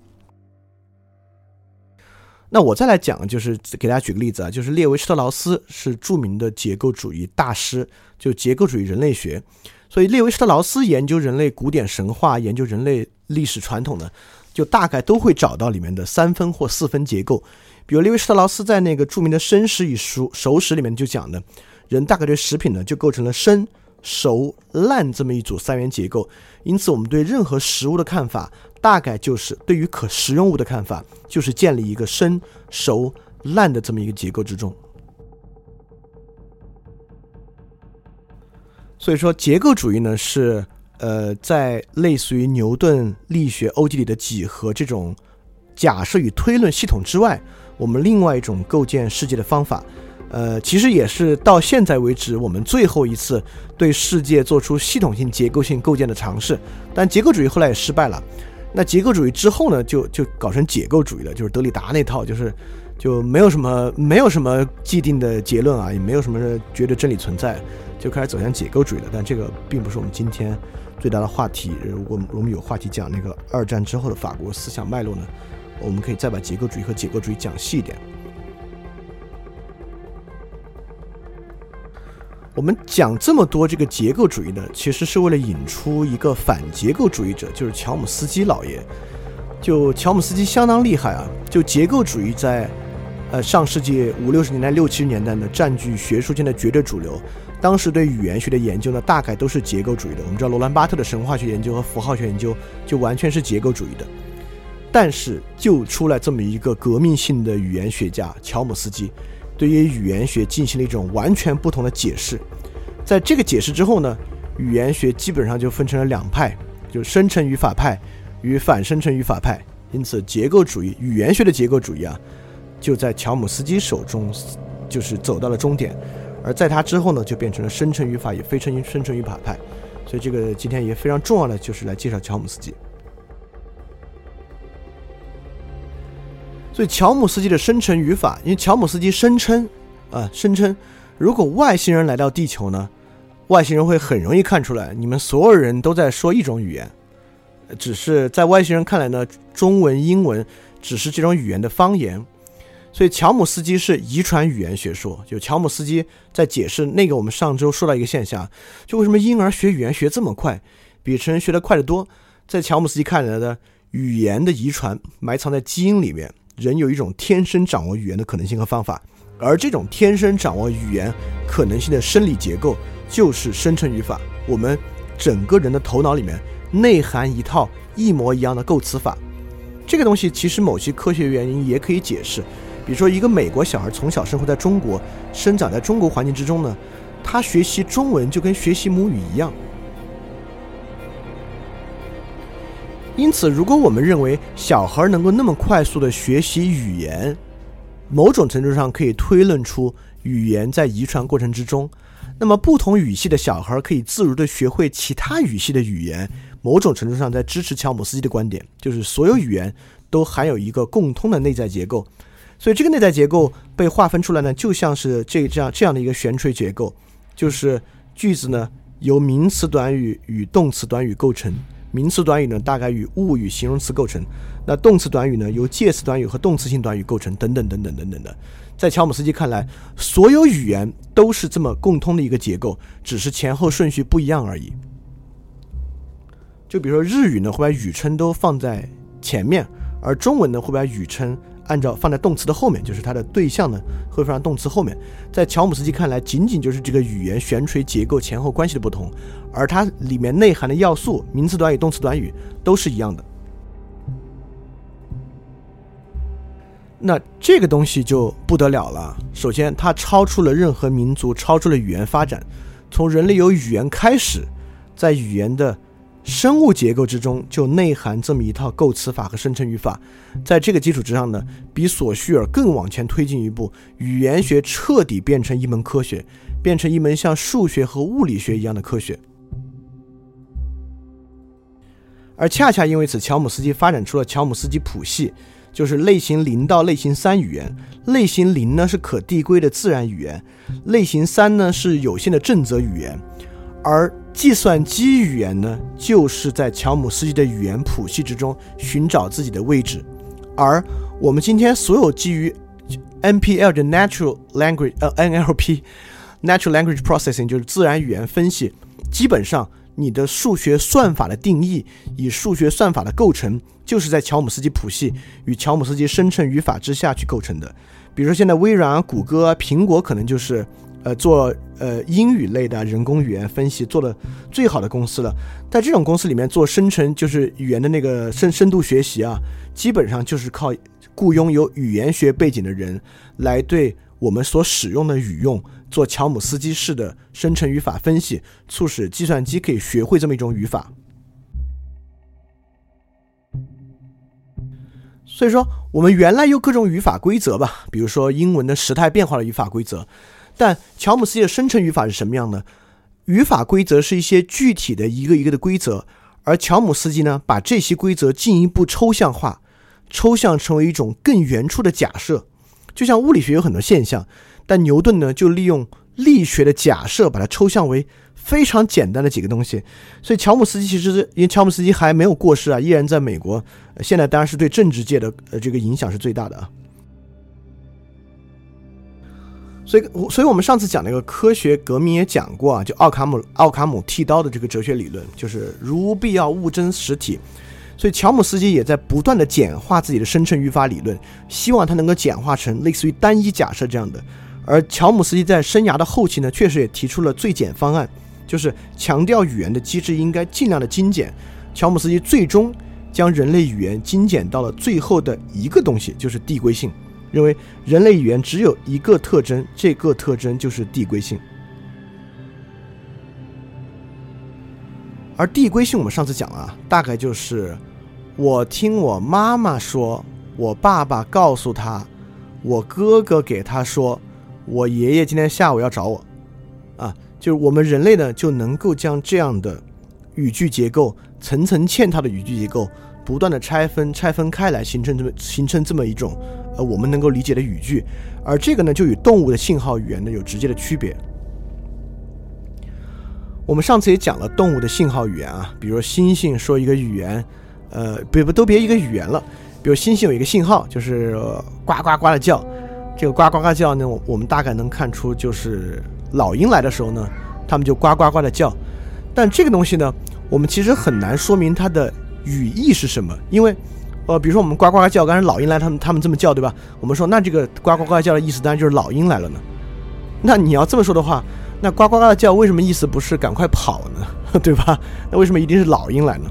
那我再来讲，就是给大家举个例子啊，就是列维施特劳斯是著名的结构主义大师，就结构主义人类学。所以列维施特劳斯研究人类古典神话、研究人类历史传统呢，就大概都会找到里面的三分或四分结构。比如列维施特劳斯在那个著名的《生食与熟熟食》里面就讲的，人大概对食品呢就构成了生、熟、烂这么一组三元结构。因此，我们对任何食物的看法。大概就是对于可食用物的看法，就是建立一个生、熟、烂的这么一个结构之中。所以说，结构主义呢是呃，在类似于牛顿力学、欧几里的几何这种假设与推论系统之外，我们另外一种构建世界的方法。呃，其实也是到现在为止我们最后一次对世界做出系统性、结构性构建的尝试。但结构主义后来也失败了。那结构主义之后呢，就就搞成解构主义了，就是德里达那套，就是就没有什么没有什么既定的结论啊，也没有什么绝对真理存在，就开始走向解构主义了。但这个并不是我们今天最大的话题。如果我们有话题讲那个二战之后的法国思想脉络呢，我们可以再把结构主义和解构主义讲细一点。我们讲这么多这个结构主义呢，其实是为了引出一个反结构主义者，就是乔姆斯基老爷。就乔姆斯基相当厉害啊！就结构主义在，呃，上世纪五六十年代、六七十年代呢，占据学术界的绝对主流。当时对语言学的研究呢，大概都是结构主义的。我们知道罗兰巴特的神话学研究和符号学研究就完全是结构主义的。但是就出来这么一个革命性的语言学家乔姆斯基。对于语言学进行了一种完全不同的解释，在这个解释之后呢，语言学基本上就分成了两派，就生成语法派与反生成语法派。因此，结构主义语言学的结构主义啊，就在乔姆斯基手中就是走到了终点，而在他之后呢，就变成了生成语法与非生成生成语法派。所以，这个今天也非常重要的就是来介绍乔姆斯基。所以乔姆斯基的生成语法，因为乔姆斯基声称，啊，声称，如果外星人来到地球呢，外星人会很容易看出来，你们所有人都在说一种语言，只是在外星人看来呢，中文、英文只是这种语言的方言。所以乔姆斯基是遗传语言学说，就乔姆斯基在解释那个我们上周说到一个现象，就为什么婴儿学语言学这么快，比成人学得快得多，在乔姆斯基看来的语言的遗传埋藏在基因里面。人有一种天生掌握语言的可能性和方法，而这种天生掌握语言可能性的生理结构就是生成语法。我们整个人的头脑里面内含一套一模一样的构词法。这个东西其实某些科学原因也可以解释，比如说一个美国小孩从小生活在中国，生长在中国环境之中呢，他学习中文就跟学习母语一样。因此，如果我们认为小孩能够那么快速的学习语言，某种程度上可以推论出语言在遗传过程之中，那么不同语系的小孩可以自如的学会其他语系的语言，某种程度上在支持乔姆斯基的观点，就是所有语言都含有一个共通的内在结构。所以这个内在结构被划分出来呢，就像是这这样这样的一个悬垂结构，就是句子呢由名词短语与动词短语构成。名词短语呢，大概与物语形容词构成；那动词短语呢，由介词短语和动词性短语构成，等等等等等等的。在乔姆斯基看来，所有语言都是这么共通的一个结构，只是前后顺序不一样而已。就比如说日语呢，会把语称都放在前面，而中文呢会把语称按照放在动词的后面，就是它的对象呢会放在动词后面。在乔姆斯基看来，仅仅就是这个语言悬垂结构前后关系的不同，而它里面内涵的要素，名词短语、动词短语都是一样的。那这个东西就不得了了。首先，它超出了任何民族，超出了语言发展。从人类有语言开始，在语言的生物结构之中就内含这么一套构词法和生成语法。在这个基础之上呢，比索绪尔更往前推进一步，语言学彻底变成一门科学，变成一门像数学和物理学一样的科学。而恰恰因为此，乔姆斯基发展出了乔姆斯基谱系。就是类型零到类型三语言，类型零呢是可递归的自然语言，类型三呢是有限的正则语言，而计算机语言呢就是在乔姆斯基的语言谱系之中寻找自己的位置，而我们今天所有基于 NPL 的 Natural Language 呃 NLP Natural Language Processing 就是自然语言分析，基本上。你的数学算法的定义，以数学算法的构成，就是在乔姆斯基谱系与乔姆斯基生成语法之下去构成的。比如说，现在微软、谷歌、苹果可能就是，呃，做呃英语类的人工语言分析做的最好的公司了。在这种公司里面做生成，就是语言的那个深深度学习啊，基本上就是靠雇佣有语言学背景的人来对我们所使用的语用。做乔姆斯基式的生成语法分析，促使计算机可以学会这么一种语法。所以说，我们原来有各种语法规则吧，比如说英文的时态变化的语法规则。但乔姆斯基的生成语法是什么样的？语法规则是一些具体的一个一个的规则，而乔姆斯基呢，把这些规则进一步抽象化，抽象成为一种更原初的假设。就像物理学有很多现象。但牛顿呢，就利用力学的假设，把它抽象为非常简单的几个东西。所以乔姆斯基其实因为乔姆斯基还没有过世啊，依然在美国。现在当然是对政治界的呃这个影响是最大的啊。所以，所以我们上次讲那个科学革命也讲过啊，就奥卡姆奥卡姆剃刀的这个哲学理论，就是如无必要物争实体。所以乔姆斯基也在不断的简化自己的生成语法理论，希望它能够简化成类似于单一假设这样的。而乔姆斯基在生涯的后期呢，确实也提出了最简方案，就是强调语言的机制应该尽量的精简。乔姆斯基最终将人类语言精简到了最后的一个东西，就是递归性，认为人类语言只有一个特征，这个特征就是递归性。而递归性，我们上次讲了，大概就是我听我妈妈说，我爸爸告诉他，我哥哥给他说。我爷爷今天下午要找我，啊，就是我们人类呢就能够将这样的语句结构层层嵌套的语句结构不断的拆分拆分开来，形成这么形成这么一种呃我们能够理解的语句，而这个呢就与动物的信号语言呢有直接的区别。我们上次也讲了动物的信号语言啊，比如猩猩说一个语言，呃，别不都别一个语言了，比如猩猩有一个信号就是呱呱呱的叫。这个呱呱呱叫呢，我我们大概能看出，就是老鹰来的时候呢，它们就呱呱呱的叫。但这个东西呢，我们其实很难说明它的语义是什么，因为，呃，比如说我们呱呱叫，刚才老鹰来，他们他们这么叫，对吧？我们说那这个呱呱呱叫的意思当然就是老鹰来了呢。那你要这么说的话，那呱呱呱的叫为什么意思不是赶快跑呢？对吧？那为什么一定是老鹰来呢？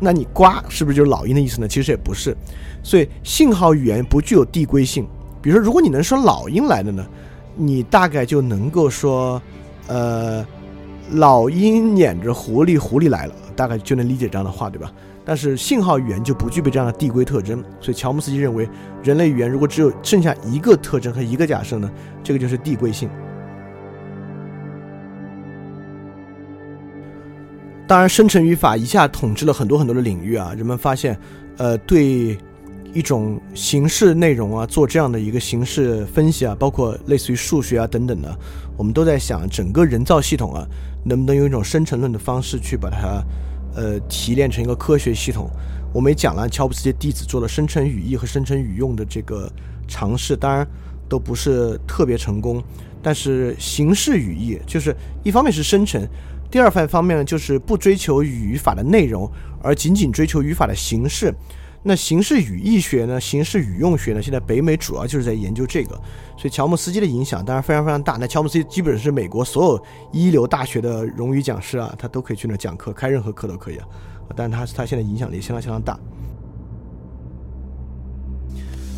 那你呱是不是就是老鹰的意思呢？其实也不是。所以信号语言不具有递归性。比如说，如果你能说老鹰来的呢，你大概就能够说，呃，老鹰撵着狐狸，狐狸来了，大概就能理解这样的话，对吧？但是信号语言就不具备这样的递归特征，所以乔姆斯基认为，人类语言如果只有剩下一个特征和一个假设呢，这个就是递归性。当然，生成语法一下统治了很多很多的领域啊，人们发现，呃，对。一种形式内容啊，做这样的一个形式分析啊，包括类似于数学啊等等的，我们都在想，整个人造系统啊，能不能用一种生成论的方式去把它，呃，提炼成一个科学系统？我们也讲了，乔布斯的弟子做了生成语义和生成语用的这个尝试，当然都不是特别成功。但是形式语义就是一方面是生成，第二方方面呢，就是不追求语法的内容，而仅仅追求语法的形式。那形式语义学呢，形式语用学呢，现在北美主要就是在研究这个，所以乔姆斯基的影响当然非常非常大。那乔姆斯基基本是美国所有一流大学的荣誉讲师啊，他都可以去那讲课，开任何课都可以啊。但是他他现在影响力相当相当大。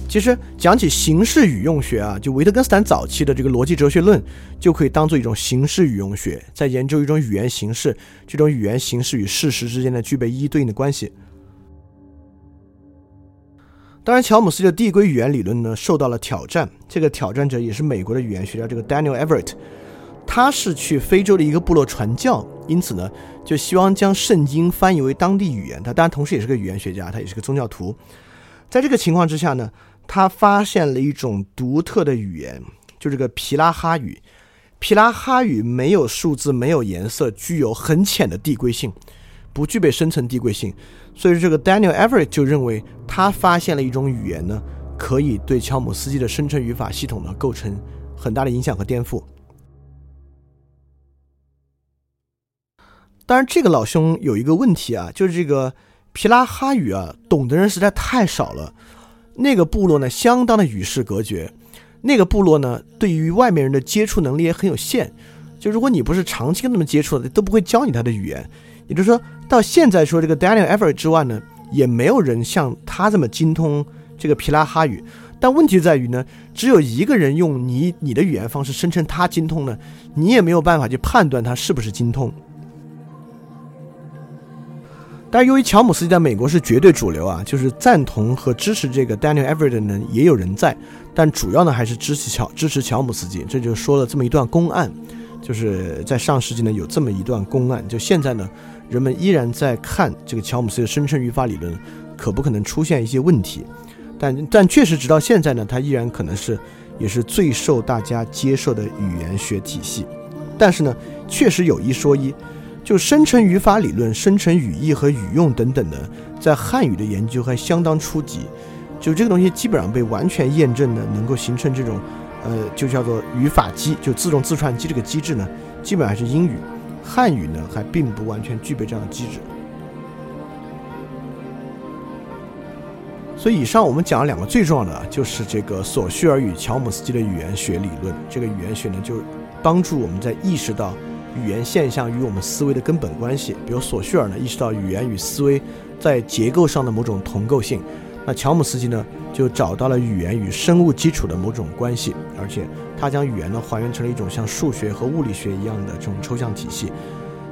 其实讲起形式语用学啊，就维特根斯坦早期的这个逻辑哲学论，就可以当做一种形式语用学，在研究一种语言形式，这种语言形式与事实之间的具备一一对应的关系。当然，乔姆斯的递归语言理论呢受到了挑战。这个挑战者也是美国的语言学家，这个 Daniel Everett，他是去非洲的一个部落传教，因此呢就希望将圣经翻译为当地语言。他当然同时也是个语言学家，他也是个宗教徒。在这个情况之下呢，他发现了一种独特的语言，就这个皮拉哈语。皮拉哈语没有数字，没有颜色，具有很浅的递归性，不具备深层递归性。所以这个 Daniel Everett 就认为，他发现了一种语言呢，可以对乔姆斯基的生成语法系统呢构成很大的影响和颠覆。当然，这个老兄有一个问题啊，就是这个皮拉哈语啊，懂的人实在太少了。那个部落呢，相当的与世隔绝。那个部落呢，对于外面人的接触能力也很有限。就如果你不是长期跟他们接触的，都不会教你他的语言。也就是说。到现在说这个 Daniel e v e r 之外呢，也没有人像他这么精通这个皮拉哈语。但问题在于呢，只有一个人用你你的语言方式声称他精通呢，你也没有办法去判断他是不是精通。但是由于乔姆斯基在美国是绝对主流啊，就是赞同和支持这个 Daniel e v e r 的人也有人在，但主要呢还是支持乔支持乔姆斯基。这就说了这么一段公案，就是在上世纪呢有这么一段公案，就现在呢。人们依然在看这个乔姆斯的生成语法理论，可不可能出现一些问题？但但确实，直到现在呢，它依然可能是也是最受大家接受的语言学体系。但是呢，确实有一说一，就生成语法理论、生成语义和语用等等的，在汉语的研究还相当初级。就这个东西基本上被完全验证的，能够形成这种呃，就叫做语法机，就自动自串机这个机制呢，基本还是英语。汉语呢，还并不完全具备这样的机制。所以，以上我们讲了两个最重要的，就是这个索绪尔与乔姆斯基的语言学理论。这个语言学呢，就帮助我们在意识到语言现象与我们思维的根本关系。比如索绪尔呢，意识到语言与思维在结构上的某种同构性。那乔姆斯基呢，就找到了语言与生物基础的某种关系，而且他将语言呢还原成了一种像数学和物理学一样的这种抽象体系。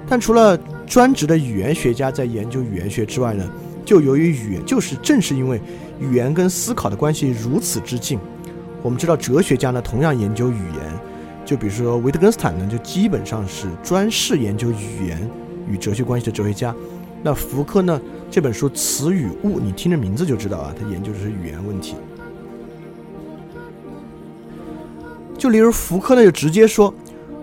但除了专职的语言学家在研究语言学之外呢，就由于语言就是正是因为语言跟思考的关系如此之近，我们知道哲学家呢同样研究语言，就比如说维特根斯坦呢就基本上是专事研究语言与哲学关系的哲学家。那福柯呢？这本书《词与物》，你听着名字就知道啊，他研究的是语言问题。就例如福柯呢，就直接说，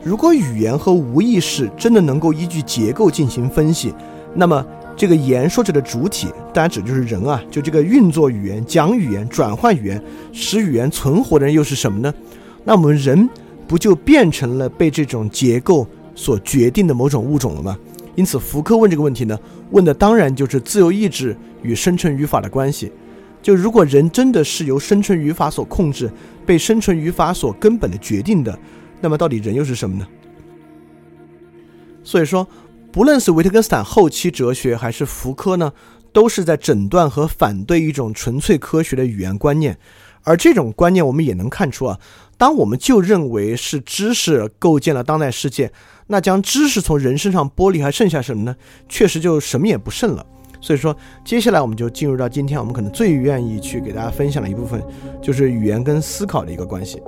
如果语言和无意识真的能够依据结构进行分析，那么这个言说者的主体，当然指的就是人啊，就这个运作语言、讲语言、转换语言、使语言存活的人又是什么呢？那我们人不就变成了被这种结构所决定的某种物种了吗？因此，福柯问这个问题呢，问的当然就是自由意志与生成语法的关系。就如果人真的是由生成语法所控制，被生成语法所根本的决定的，那么到底人又是什么呢？所以说，不论是维特根斯坦后期哲学，还是福柯呢，都是在诊断和反对一种纯粹科学的语言观念。而这种观念，我们也能看出啊，当我们就认为是知识构建了当代世界。那将知识从人身上剥离，还剩下什么呢？确实就什么也不剩了。所以说，接下来我们就进入到今天我们可能最愿意去给大家分享的一部分，就是语言跟思考的一个关系。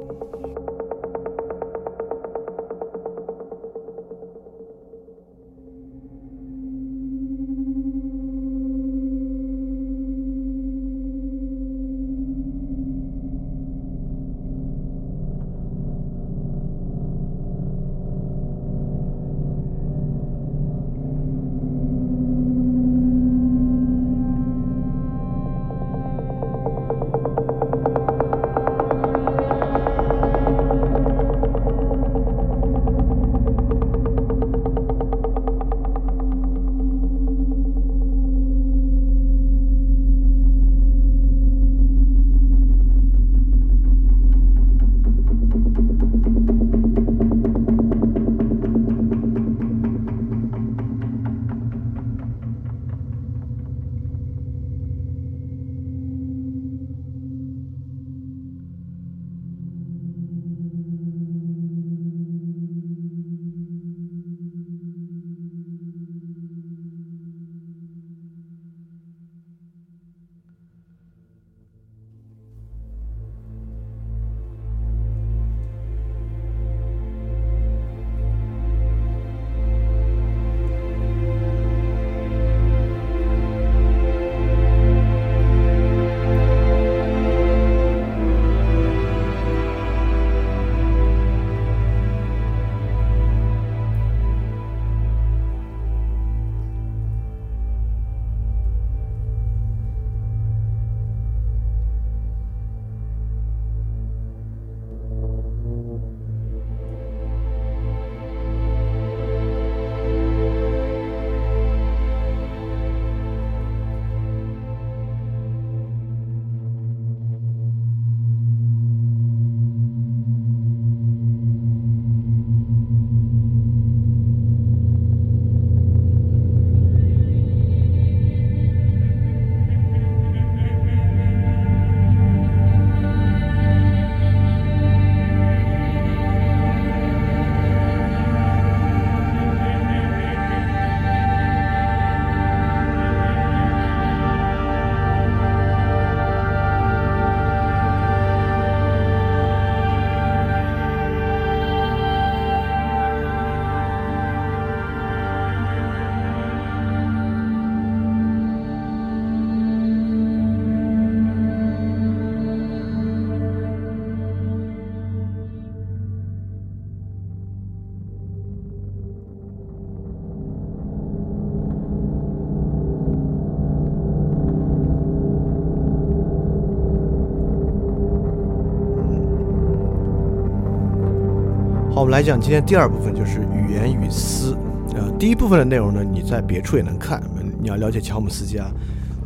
我们来讲今天第二部分，就是语言与思。呃，第一部分的内容呢，你在别处也能看。你要了解乔姆斯基啊，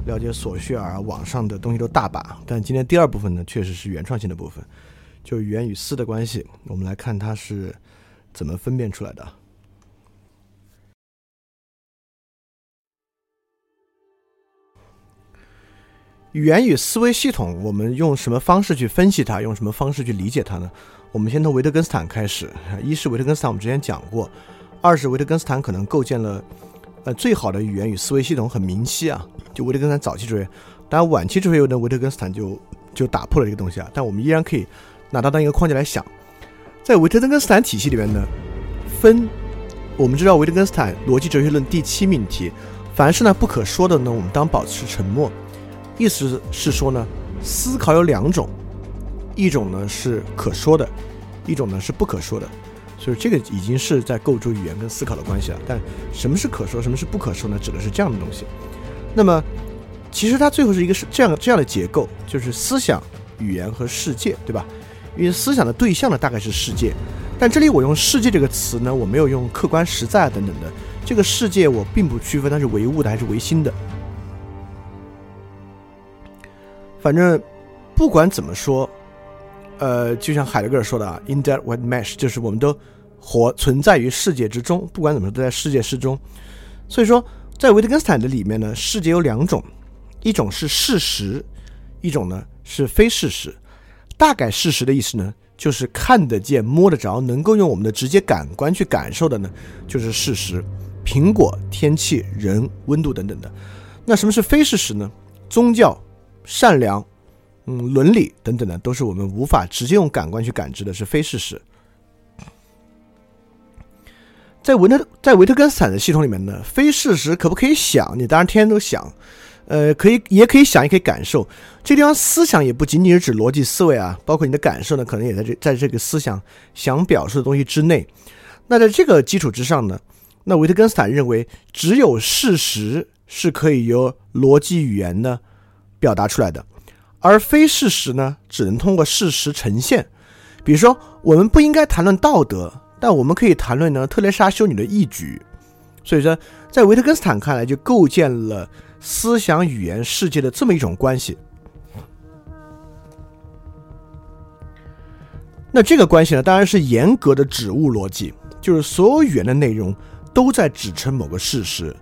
了解索绪尔啊，网上的东西都大把。但今天第二部分呢，确实是原创性的部分，就是语言与思的关系。我们来看它是怎么分辨出来的。语言与思维系统，我们用什么方式去分析它？用什么方式去理解它呢？我们先从维特根斯坦开始。一是维特根斯坦，我们之前讲过；二是维特根斯坦可能构建了呃最好的语言与思维系统，很明晰啊。就维特根斯坦早期哲学，当然晚期哲学呢，维特根斯坦就就打破了这个东西啊。但我们依然可以拿它当一个框架来想。在维特根斯坦体系里面呢，分我们知道维特根斯坦逻辑哲学论第七命题：凡是呢不可说的呢，我们当保持沉默。意思是说呢，思考有两种，一种呢是可说的，一种呢是不可说的，所以这个已经是在构筑语言跟思考的关系了。但什么是可说，什么是不可说呢？指的是这样的东西。那么，其实它最后是一个是这样这样的结构，就是思想、语言和世界，对吧？因为思想的对象呢大概是世界，但这里我用“世界”这个词呢，我没有用客观实在等等的。这个世界我并不区分它是唯物的还是唯心的。反正不管怎么说，呃，就像海德格尔说的啊，“in that white mesh”，就是我们都活存在于世界之中，不管怎么说都在世界之中。所以说，在维特根斯坦的里面呢，世界有两种，一种是事实，一种呢是非事实。大概事实的意思呢，就是看得见、摸得着、能够用我们的直接感官去感受的呢，就是事实，苹果、天气、人、温度等等的。那什么是非事实呢？宗教。善良，嗯，伦理等等的，都是我们无法直接用感官去感知的，是非事实。在维特在维特根斯坦的系统里面呢，非事实可不可以想？你当然天天都想，呃，可以，也可以想，也可以感受。这地方思想也不仅仅是指逻辑思维啊，包括你的感受呢，可能也在这在这个思想想表述的东西之内。那在这个基础之上呢，那维特根斯坦认为，只有事实是可以由逻辑语言呢。表达出来的，而非事实呢，只能通过事实呈现。比如说，我们不应该谈论道德，但我们可以谈论呢特蕾莎修女的义举。所以说，在维特根斯坦看来，就构建了思想语言世界的这么一种关系。那这个关系呢，当然是严格的指物逻辑，就是所有语言的内容都在指称某个事实。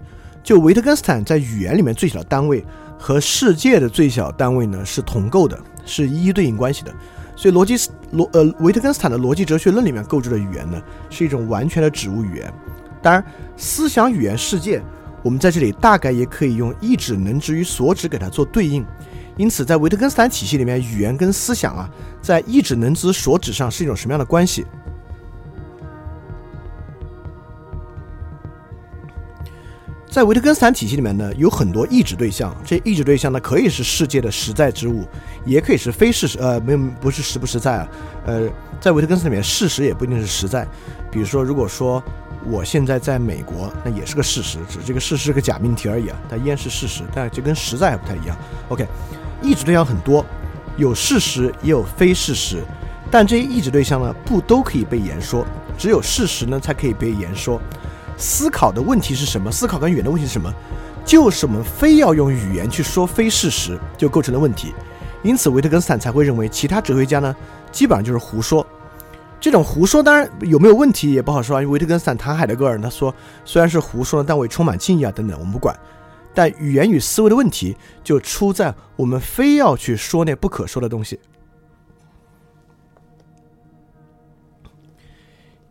就维特根斯坦在语言里面最小的单位。和世界的最小单位呢是同构的，是一一对应关系的。所以逻辑罗呃维特根斯坦的逻辑哲学论里面构筑的语言呢是一种完全的指物语言。当然，思想语言世界，我们在这里大概也可以用意指能指与所指给它做对应。因此，在维特根斯坦体系里面，语言跟思想啊，在意指能指所指上是一种什么样的关系？在维特根斯坦体系里面呢，有很多意指对象。这意指对象呢，可以是世界的实在之物，也可以是非事实。呃，没有，不是实不实在啊。呃，在维特根斯坦里面，事实也不一定是实在。比如说，如果说我现在在美国，那也是个事实，只是这个事实是个假命题而已啊。它依然是事实，但就跟实在还不太一样。OK，意指对象很多，有事实也有非事实，但这些意指对象呢，不都可以被言说，只有事实呢才可以被言说。思考的问题是什么？思考跟语言的问题是什么？就是我们非要用语言去说非事实，就构成了问题。因此，维特根斯坦才会认为其他哲学家呢，基本上就是胡说。这种胡说当然有没有问题也不好说啊。因为维特根斯坦谈海德格尔，他说虽然是胡说，但我也充满敬意啊等等，我们不管。但语言与思维的问题就出在我们非要去说那不可说的东西。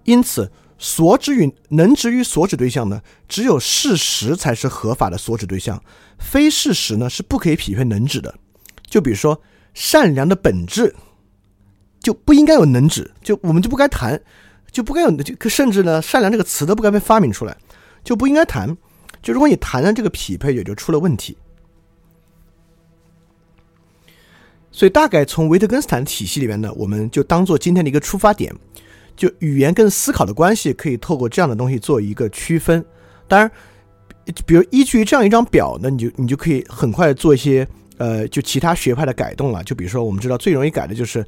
因此。所指与能指与所指对象呢，只有事实才是合法的所指对象，非事实呢是不可以匹配能指的。就比如说善良的本质，就不应该有能指，就我们就不该谈，就不该有就甚至呢善良这个词都不该被发明出来，就不应该谈。就如果你谈了这个匹配，也就出了问题。所以大概从维特根斯坦体系里面呢，我们就当做今天的一个出发点。就语言跟思考的关系，可以透过这样的东西做一个区分。当然，比如依据这样一张表呢，你就你就可以很快做一些呃，就其他学派的改动了。就比如说，我们知道最容易改的就是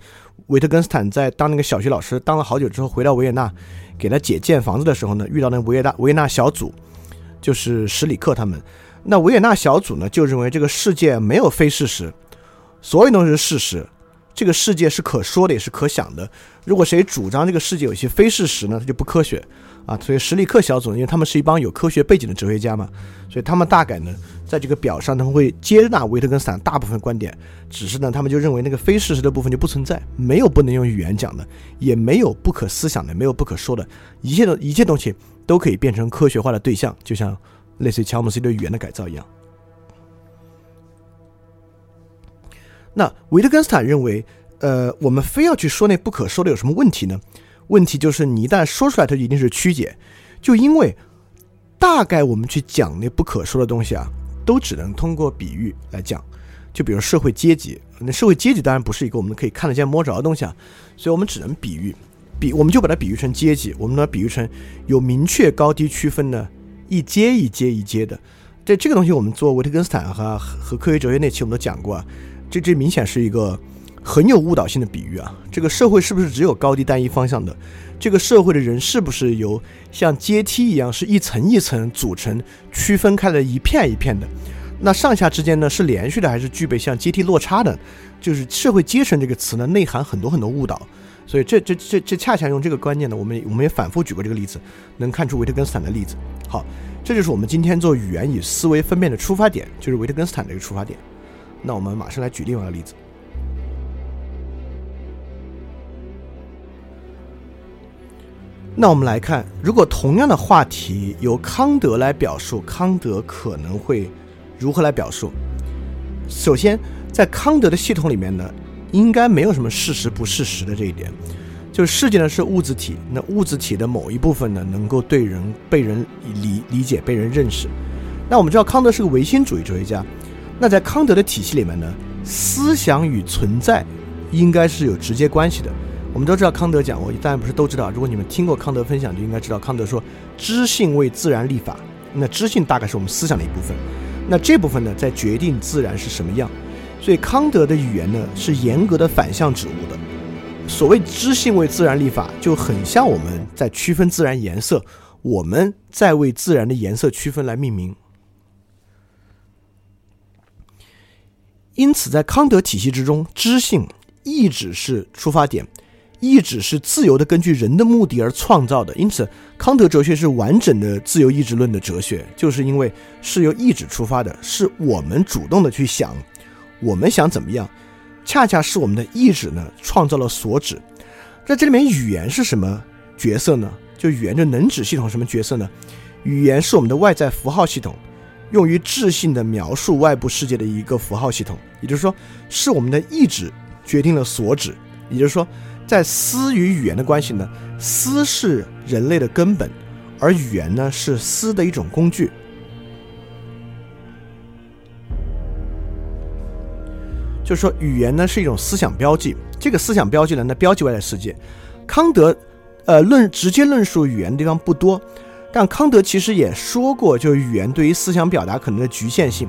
维特根斯坦在当那个小学老师当了好久之后，回到维也纳给他姐建房子的时候呢，遇到那维也纳维也纳小组，就是史里克他们。那维也纳小组呢，就认为这个世界没有非事实，所有东西是事实，这个世界是可说的也是可想的。如果谁主张这个世界有些非事实呢，他就不科学。啊，所以史里克小组，因为他们是一帮有科学背景的哲学家嘛，所以他们大概呢，在这个表上，他们会接纳维特根斯坦大部分观点，只是呢，他们就认为那个非事实的部分就不存在，没有不能用语言讲的，也没有不可思想的，没有不可说的，一切的一切东西都可以变成科学化的对象，就像类似于乔姆斯对语言的改造一样。那维特根斯坦认为，呃，我们非要去说那不可说的有什么问题呢？问题就是你一旦说出来，它就一定是曲解，就因为大概我们去讲那不可说的东西啊，都只能通过比喻来讲。就比如社会阶级，那社会阶级当然不是一个我们可以看得见摸着的东西啊，所以我们只能比喻，比我们就把它比喻成阶级，我们呢比喻成有明确高低区分的，一阶一阶一阶的。这这个东西我们做维特根斯坦和和科学哲学那期我们都讲过啊，这这明显是一个。很有误导性的比喻啊！这个社会是不是只有高低单一方向的？这个社会的人是不是由像阶梯一样，是一层一层组成、区分开的一片一片的？那上下之间呢，是连续的，还是具备像阶梯落差的？就是社会阶层这个词呢，内含很多很多误导。所以这这这这恰恰用这个观念呢，我们我们也反复举过这个例子，能看出维特根斯坦的例子。好，这就是我们今天做语言与思维分辨的出发点，就是维特根斯坦的一个出发点。那我们马上来举另外一个例子。那我们来看，如果同样的话题由康德来表述，康德可能会如何来表述？首先，在康德的系统里面呢，应该没有什么事实不事实的这一点，就是世界呢是物质体，那物质体的某一部分呢能够对人被人理理解、被人认识。那我们知道康德是个唯心主义哲学家，那在康德的体系里面呢，思想与存在应该是有直接关系的。我们都知道康德讲，我当然不是都知道。如果你们听过康德分享，就应该知道康德说知性为自然立法。那知性大概是我们思想的一部分，那这部分呢，在决定自然是什么样。所以康德的语言呢，是严格的反向指物的。所谓知性为自然立法，就很像我们在区分自然颜色，我们在为自然的颜色区分来命名。因此，在康德体系之中，知性意志是出发点。意志是自由的，根据人的目的而创造的。因此，康德哲学是完整的自由意志论的哲学，就是因为是由意志出发的，是我们主动的去想，我们想怎么样，恰恰是我们的意志呢创造了所指。在这里面，语言是什么角色呢？就语言的能指系统什么角色呢？语言是我们的外在符号系统，用于智性的描述外部世界的一个符号系统。也就是说，是我们的意志决定了所指。也就是说。在思与语言的关系呢？思是人类的根本，而语言呢是思的一种工具。就是说，语言呢是一种思想标记。这个思想标记呢，那标记外在世界。康德，呃，论直接论述语言的地方不多，但康德其实也说过，就是语言对于思想表达可能的局限性。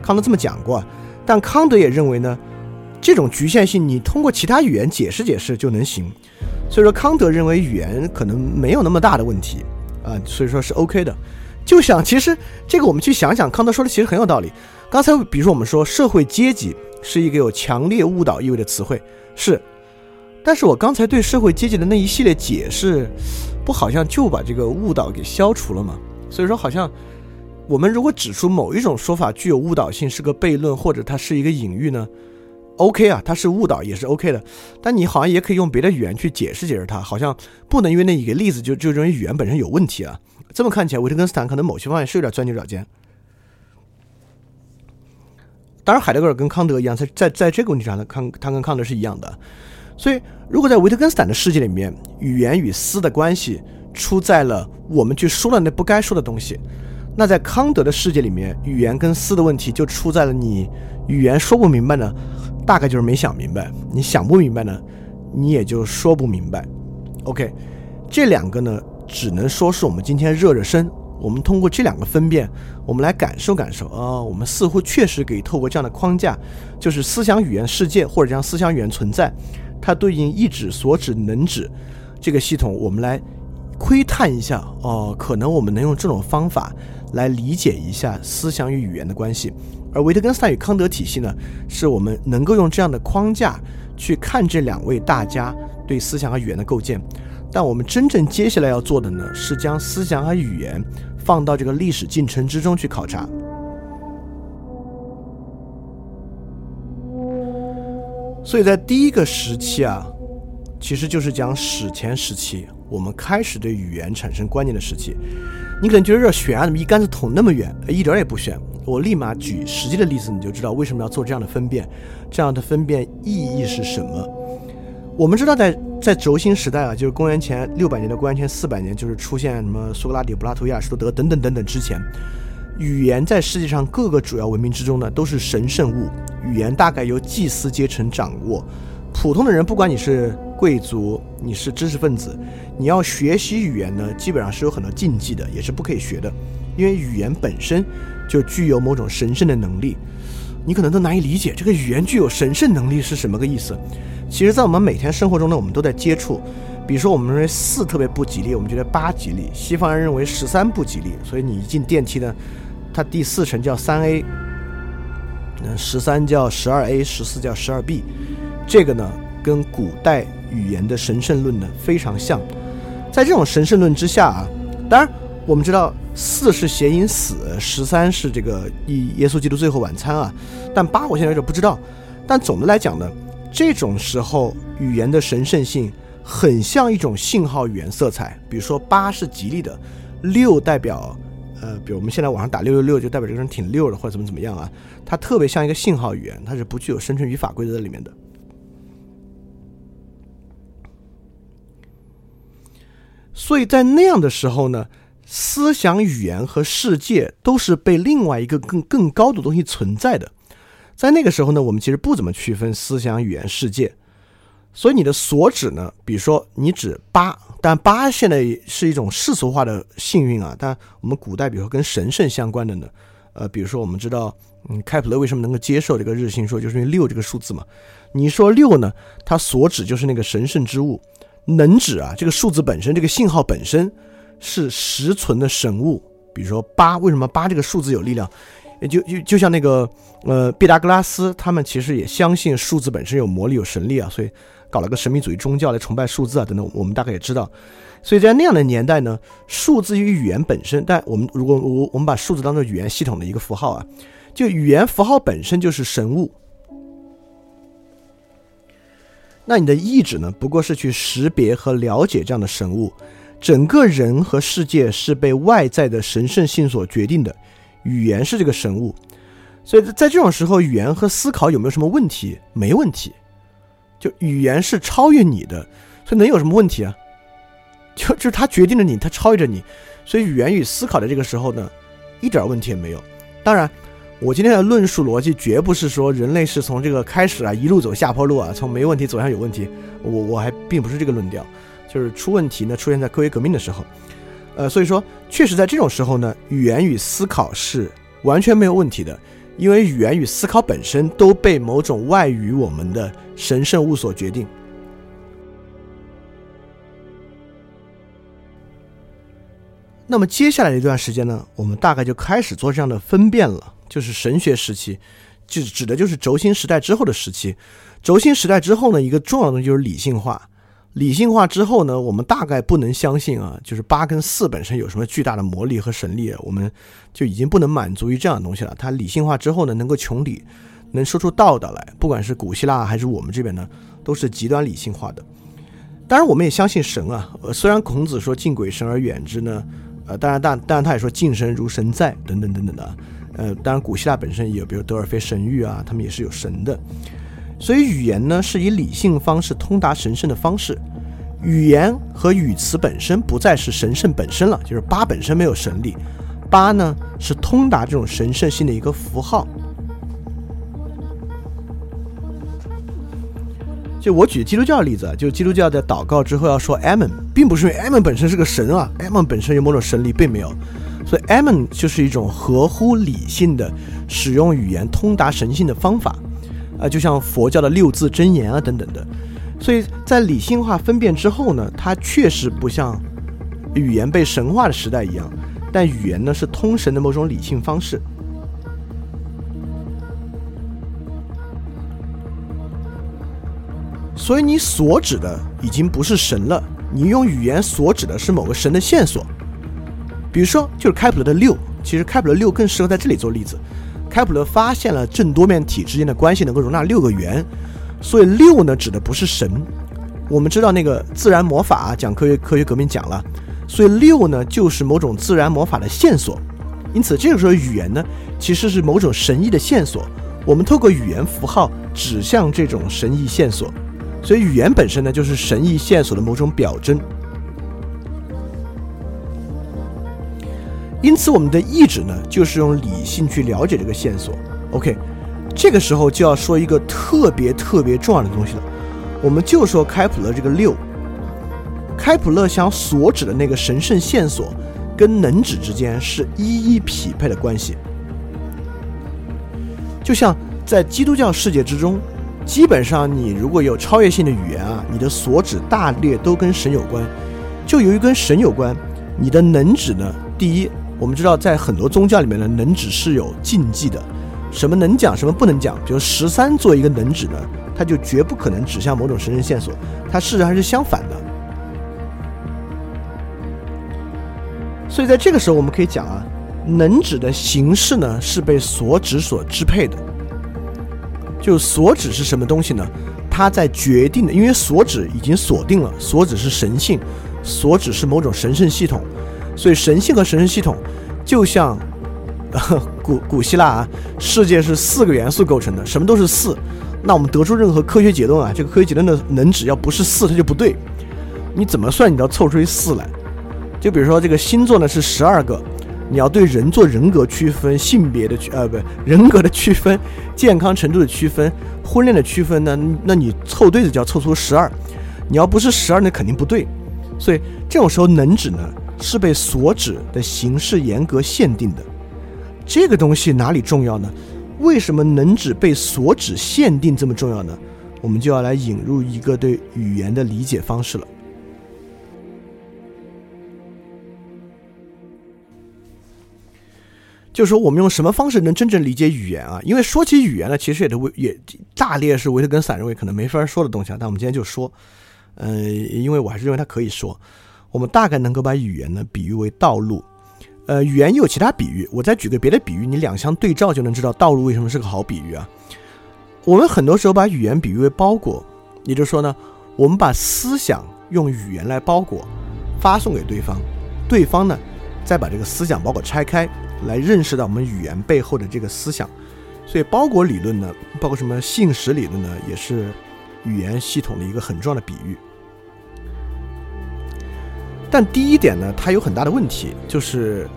康德这么讲过，但康德也认为呢。这种局限性，你通过其他语言解释解释就能行。所以说，康德认为语言可能没有那么大的问题啊，所以说是 OK 的。就想，其实这个我们去想想，康德说的其实很有道理。刚才比如说我们说社会阶级是一个有强烈误导意味的词汇，是。但是我刚才对社会阶级的那一系列解释，不好像就把这个误导给消除了吗？所以说，好像我们如果指出某一种说法具有误导性，是个悖论，或者它是一个隐喻呢？OK 啊，它是误导也是 OK 的，但你好像也可以用别的语言去解释解释它，好像不能因为那一个例子就就认为语言本身有问题啊。这么看起来，维特根斯坦可能某些方面是有点钻牛角尖。当然，海德格尔跟康德一样，在在在这个问题上呢，康他跟康德是一样的。所以，如果在维特根斯坦的世界里面，语言与思的关系出在了我们去说了那不该说的东西，那在康德的世界里面，语言跟思的问题就出在了你。语言说不明白呢，大概就是没想明白；你想不明白呢，你也就说不明白。OK，这两个呢，只能说是我们今天热热身，我们通过这两个分辨，我们来感受感受啊，我们似乎确实可以透过这样的框架，就是思想语言世界或者这样思想语言存在，它对应意指、所指、能指这个系统，我们来窥探一下哦，可能我们能用这种方法来理解一下思想与语言的关系。而维特根斯坦与康德体系呢，是我们能够用这样的框架去看这两位大家对思想和语言的构建。但我们真正接下来要做的呢，是将思想和语言放到这个历史进程之中去考察。所以在第一个时期啊，其实就是讲史前时期，我们开始对语言产生观念的时期。你可能觉得这悬啊，怎么一竿子捅那么远？一点也不悬。我立马举实际的例子，你就知道为什么要做这样的分辨，这样的分辨意义是什么。我们知道，在在轴心时代啊，就是公元前六百年到公元前四百年，就是出现什么苏格拉底、柏拉图、亚里士多德等等等等之前，语言在世界上各个主要文明之中呢，都是神圣物。语言大概由祭司阶层掌握，普通的人，不管你是贵族，你是知识分子，你要学习语言呢，基本上是有很多禁忌的，也是不可以学的，因为语言本身就具有某种神圣的能力。你可能都难以理解，这个语言具有神圣能力是什么个意思？其实，在我们每天生活中呢，我们都在接触。比如说，我们认为四特别不吉利，我们觉得八吉利；西方人认为十三不吉利，所以你一进电梯呢，它第四层叫三 A，嗯，十三叫十二 A，十四叫十二 B。这个呢，跟古代语言的神圣论呢非常像。在这种神圣论之下啊，当然我们知道。四是谐音死，十三是这个以耶稣基督最后晚餐啊，但八我现在有点不知道。但总的来讲呢，这种时候语言的神圣性很像一种信号语言色彩。比如说八是吉利的，六代表呃，比如我们现在网上打六六六就代表这个人挺六的或者怎么怎么样啊，它特别像一个信号语言，它是不具有生存语法规则在里面的。所以在那样的时候呢。思想、语言和世界都是被另外一个更更高的东西存在的。在那个时候呢，我们其实不怎么区分思想、语言、世界。所以你的所指呢，比如说你指八，但八现在是一种世俗化的幸运啊。但我们古代，比如说跟神圣相关的呢，呃，比如说我们知道，嗯，开普勒为什么能够接受这个日心说，就是因为六这个数字嘛。你说六呢，它所指就是那个神圣之物，能指啊，这个数字本身，这个信号本身。是实存的神物，比如说八，为什么八这个数字有力量？就就就像那个呃，毕达哥拉斯他们其实也相信数字本身有魔力、有神力啊，所以搞了个神秘主义宗教来崇拜数字啊等等。我们大概也知道，所以在那样的年代呢，数字与语言本身，但我们如果我我们把数字当做语言系统的一个符号啊，就语言符号本身就是神物，那你的意志呢，不过是去识别和了解这样的神物。整个人和世界是被外在的神圣性所决定的，语言是这个神物，所以在这种时候，语言和思考有没有什么问题？没问题，就语言是超越你的，所以能有什么问题啊？就就是它决定了你，它超越着你，所以语言与思考的这个时候呢，一点问题也没有。当然，我今天的论述逻辑绝不是说人类是从这个开始啊一路走下坡路啊，从没问题走向有问题，我我还并不是这个论调。就是出问题呢，出现在科学革命的时候，呃，所以说，确实在这种时候呢，语言与思考是完全没有问题的，因为语言与思考本身都被某种外于我们的神圣物所决定。那么接下来的一段时间呢，我们大概就开始做这样的分辨了，就是神学时期，就指的就是轴心时代之后的时期。轴心时代之后呢，一个重要的东西就是理性化。理性化之后呢，我们大概不能相信啊，就是八跟四本身有什么巨大的魔力和神力，我们就已经不能满足于这样的东西了。它理性化之后呢，能够穷理，能说出道道来，不管是古希腊还是我们这边呢，都是极端理性化的。当然，我们也相信神啊，虽然孔子说敬鬼神而远之呢，呃，当然，但当然他也说敬神如神在等等等等的，呃，当然古希腊本身也有，比如德尔菲神谕啊，他们也是有神的。所以语言呢，是以理性方式通达神圣的方式。语言和语词本身不再是神圣本身了，就是八本身没有神力，八呢是通达这种神圣性的一个符号。就我举基督教的例子啊，就基督教在祷告之后要说 Amen，并不是因为 Amen 本身是个神啊，Amen 本身有某种神力，并没有，所以 Ammon 就是一种合乎理性的使用语言通达神性的方法，啊，就像佛教的六字真言啊等等的。所以在理性化分辨之后呢，它确实不像语言被神化的时代一样，但语言呢是通神的某种理性方式。所以你所指的已经不是神了，你用语言所指的是某个神的线索。比如说，就是开普勒的六，其实开普勒六更适合在这里做例子。开普勒发现了正多面体之间的关系能够容纳六个圆，所以六呢指的不是神。我们知道那个自然魔法讲科学科学革命讲了，所以六呢就是某种自然魔法的线索。因此这个时候语言呢其实是某种神异的线索，我们透过语言符号指向这种神异线索。所以语言本身呢，就是神异线索的某种表征。因此，我们的意志呢，就是用理性去了解这个线索。OK，这个时候就要说一个特别特别重要的东西了。我们就说开普勒这个六，开普勒想所指的那个神圣线索，跟能指之间是一一匹配的关系。就像在基督教世界之中。基本上，你如果有超越性的语言啊，你的所指大略都跟神有关。就由于跟神有关，你的能指呢？第一，我们知道在很多宗教里面呢，能指是有禁忌的，什么能讲，什么不能讲。比如十三做一个能指呢，它就绝不可能指向某种神圣线索，它事实上是相反的。所以在这个时候，我们可以讲啊，能指的形式呢是被所指所支配的。就所指是什么东西呢？它在决定的，因为所指已经锁定了，所指是神性，所指是某种神圣系统，所以神性和神圣系统就像 古古希腊啊，世界是四个元素构成的，什么都是四，那我们得出任何科学结论啊，这个科学结论的能指要不是四，它就不对，你怎么算你都要凑出一四来，就比如说这个星座呢是十二个。你要对人做人格区分、性别的区呃不人格的区分、健康程度的区分、婚恋的区分呢？那你凑对子就要凑出十二。你要不是十二，那肯定不对。所以这种时候能指呢是被所指的形式严格限定的。这个东西哪里重要呢？为什么能指被所指限定这么重要呢？我们就要来引入一个对语言的理解方式了。就是说，我们用什么方式能真正理解语言啊？因为说起语言呢，其实也都也大列是维特根斯坦认为可能没法说的东西啊。但我们今天就说，呃，因为我还是认为它可以说。我们大概能够把语言呢比喻为道路。呃，语言有其他比喻，我再举个别的比喻，你两相对照就能知道道路为什么是个好比喻啊。我们很多时候把语言比喻为包裹，也就是说呢，我们把思想用语言来包裹，发送给对方，对方呢再把这个思想包裹拆开。来认识到我们语言背后的这个思想，所以包裹理论呢，包括什么信使理论呢，也是语言系统的一个很重要的比喻。但第一点呢，它有很大的问题，就是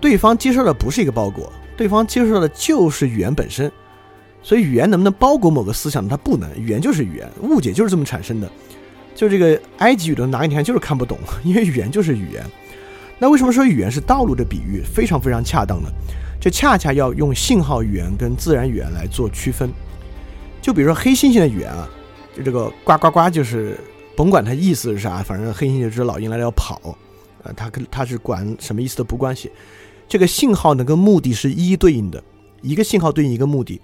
对方接受的不是一个包裹，对方接受的就是语言本身。所以语言能不能包裹某个思想？它不能，语言就是语言，误解就是这么产生的。就这个埃及语的拿给你看，就是看不懂，因为语言就是语言。那为什么说语言是道路的比喻非常非常恰当呢？这恰恰要用信号语言跟自然语言来做区分。就比如说黑猩猩的语言啊，就这个呱呱呱，就是甭管它意思是啥，反正黑猩猩就知道老鹰来了要跑，呃，它跟它是管什么意思都不关系。这个信号呢跟目的是一一对应的，一个信号对应一个目的。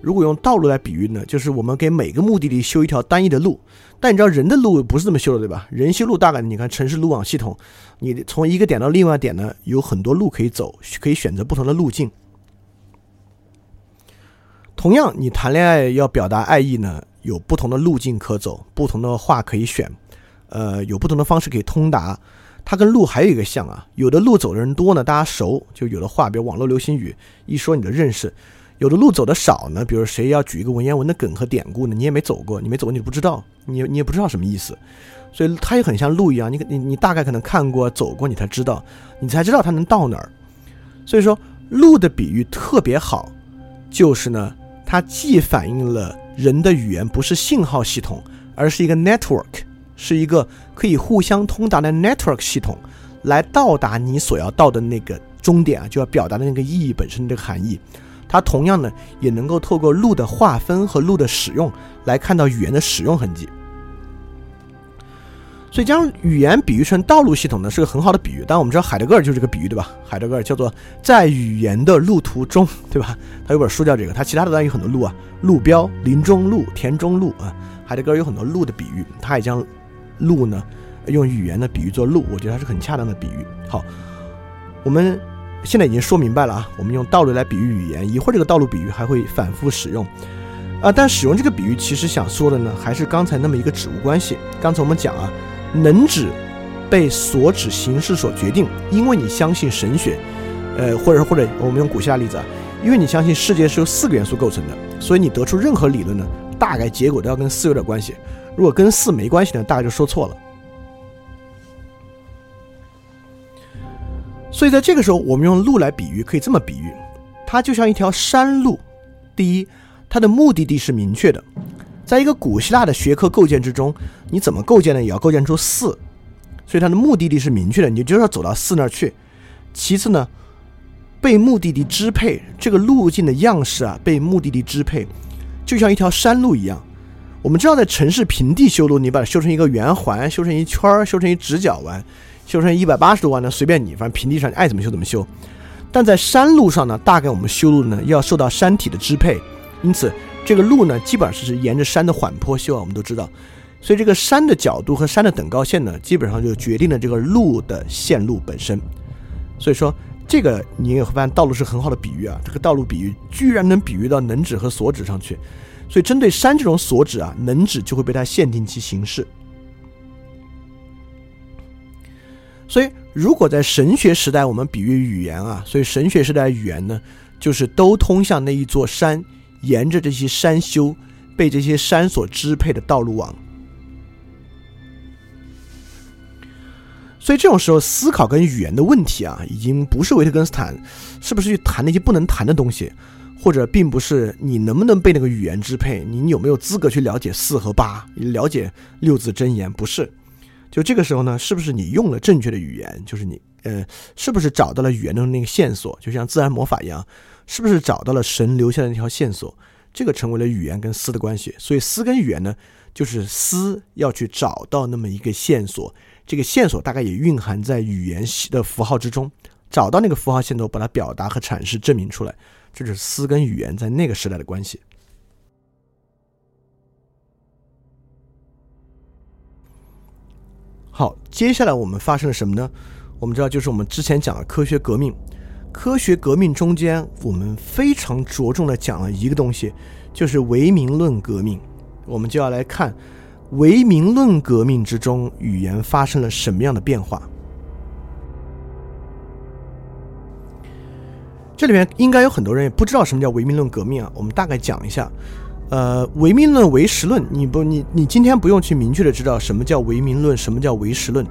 如果用道路来比喻呢，就是我们给每个目的地修一条单一的路。但你知道人的路不是这么修的，对吧？人修路大概你看城市路网系统，你从一个点到另外点呢，有很多路可以走，可以选择不同的路径。同样，你谈恋爱要表达爱意呢，有不同的路径可走，不同的话可以选，呃，有不同的方式可以通达。它跟路还有一个像啊，有的路走的人多呢，大家熟，就有的话，比如网络流行语，一说你的认识。有的路走的少呢，比如谁要举一个文言文的梗和典故呢，你也没走过，你没走过你不知道，你你也不知道什么意思，所以它也很像路一样，你你你大概可能看过走过，你才知道，你才知道它能到哪儿。所以说路的比喻特别好，就是呢，它既反映了人的语言不是信号系统，而是一个 network，是一个可以互相通达的 network 系统，来到达你所要到的那个终点啊，就要表达的那个意义本身的这个含义。它同样呢，也能够透过路的划分和路的使用来看到语言的使用痕迹。所以将语言比喻成道路系统呢，是个很好的比喻。当然，我们知道海德格尔就是这个比喻，对吧？海德格尔叫做在语言的路途中，对吧？他有本书叫这个。他其他的当然有很多路啊，路标、林中路、田中路啊。海德格尔有很多路的比喻，他也将路呢用语言的比喻做路，我觉得它是很恰当的比喻。好，我们现在已经说明白了啊，我们用道路来比喻语言，一会儿这个道路比喻还会反复使用啊。但使用这个比喻，其实想说的呢，还是刚才那么一个指物关系。刚才我们讲啊。能指被所指形式所决定，因为你相信神学，呃，或者或者我们用古希腊例子啊，因为你相信世界是由四个元素构成的，所以你得出任何理论呢，大概结果都要跟四有点关系。如果跟四没关系呢，大概就说错了。所以在这个时候，我们用路来比喻，可以这么比喻，它就像一条山路。第一，它的目的地是明确的。在一个古希腊的学科构建之中，你怎么构建呢？也要构建出四，所以它的目的地是明确的，你就是要走到四那儿去。其次呢，被目的地支配，这个路径的样式啊，被目的地支配，就像一条山路一样。我们知道，在城市平地修路，你把它修成一个圆环，修成一圈儿，修成一直角弯，修成一百八十度弯呢，随便你，反正平地上你爱怎么修怎么修。但在山路上呢，大概我们修路呢，要受到山体的支配，因此。这个路呢，基本上是沿着山的缓坡修啊，我们都知道，所以这个山的角度和山的等高线呢，基本上就决定了这个路的线路本身。所以说，这个你也会发现，道路是很好的比喻啊。这个道路比喻居然能比喻到能指和所指上去，所以针对山这种所指啊，能指就会被它限定其形式。所以，如果在神学时代我们比喻语言啊，所以神学时代语言呢，就是都通向那一座山。沿着这些山修，被这些山所支配的道路网，所以这种时候思考跟语言的问题啊，已经不是维特根斯坦是不是去谈那些不能谈的东西，或者并不是你能不能被那个语言支配，你有没有资格去了解四和八，了解六字真言，不是。就这个时候呢，是不是你用了正确的语言，就是你呃，是不是找到了语言的那个线索，就像自然魔法一样。是不是找到了神留下的那条线索？这个成为了语言跟思的关系。所以思跟语言呢，就是思要去找到那么一个线索，这个线索大概也蕴含在语言的符号之中。找到那个符号线索，把它表达和阐释证明出来，这是思跟语言在那个时代的关系。好，接下来我们发生了什么呢？我们知道，就是我们之前讲的科学革命。科学革命中间，我们非常着重的讲了一个东西，就是唯名论革命。我们就要来看唯名论革命之中，语言发生了什么样的变化。这里面应该有很多人也不知道什么叫唯名论革命啊。我们大概讲一下，呃，唯名论、唯实论，你不，你你今天不用去明确的知道什么叫唯名论，什么叫唯实论。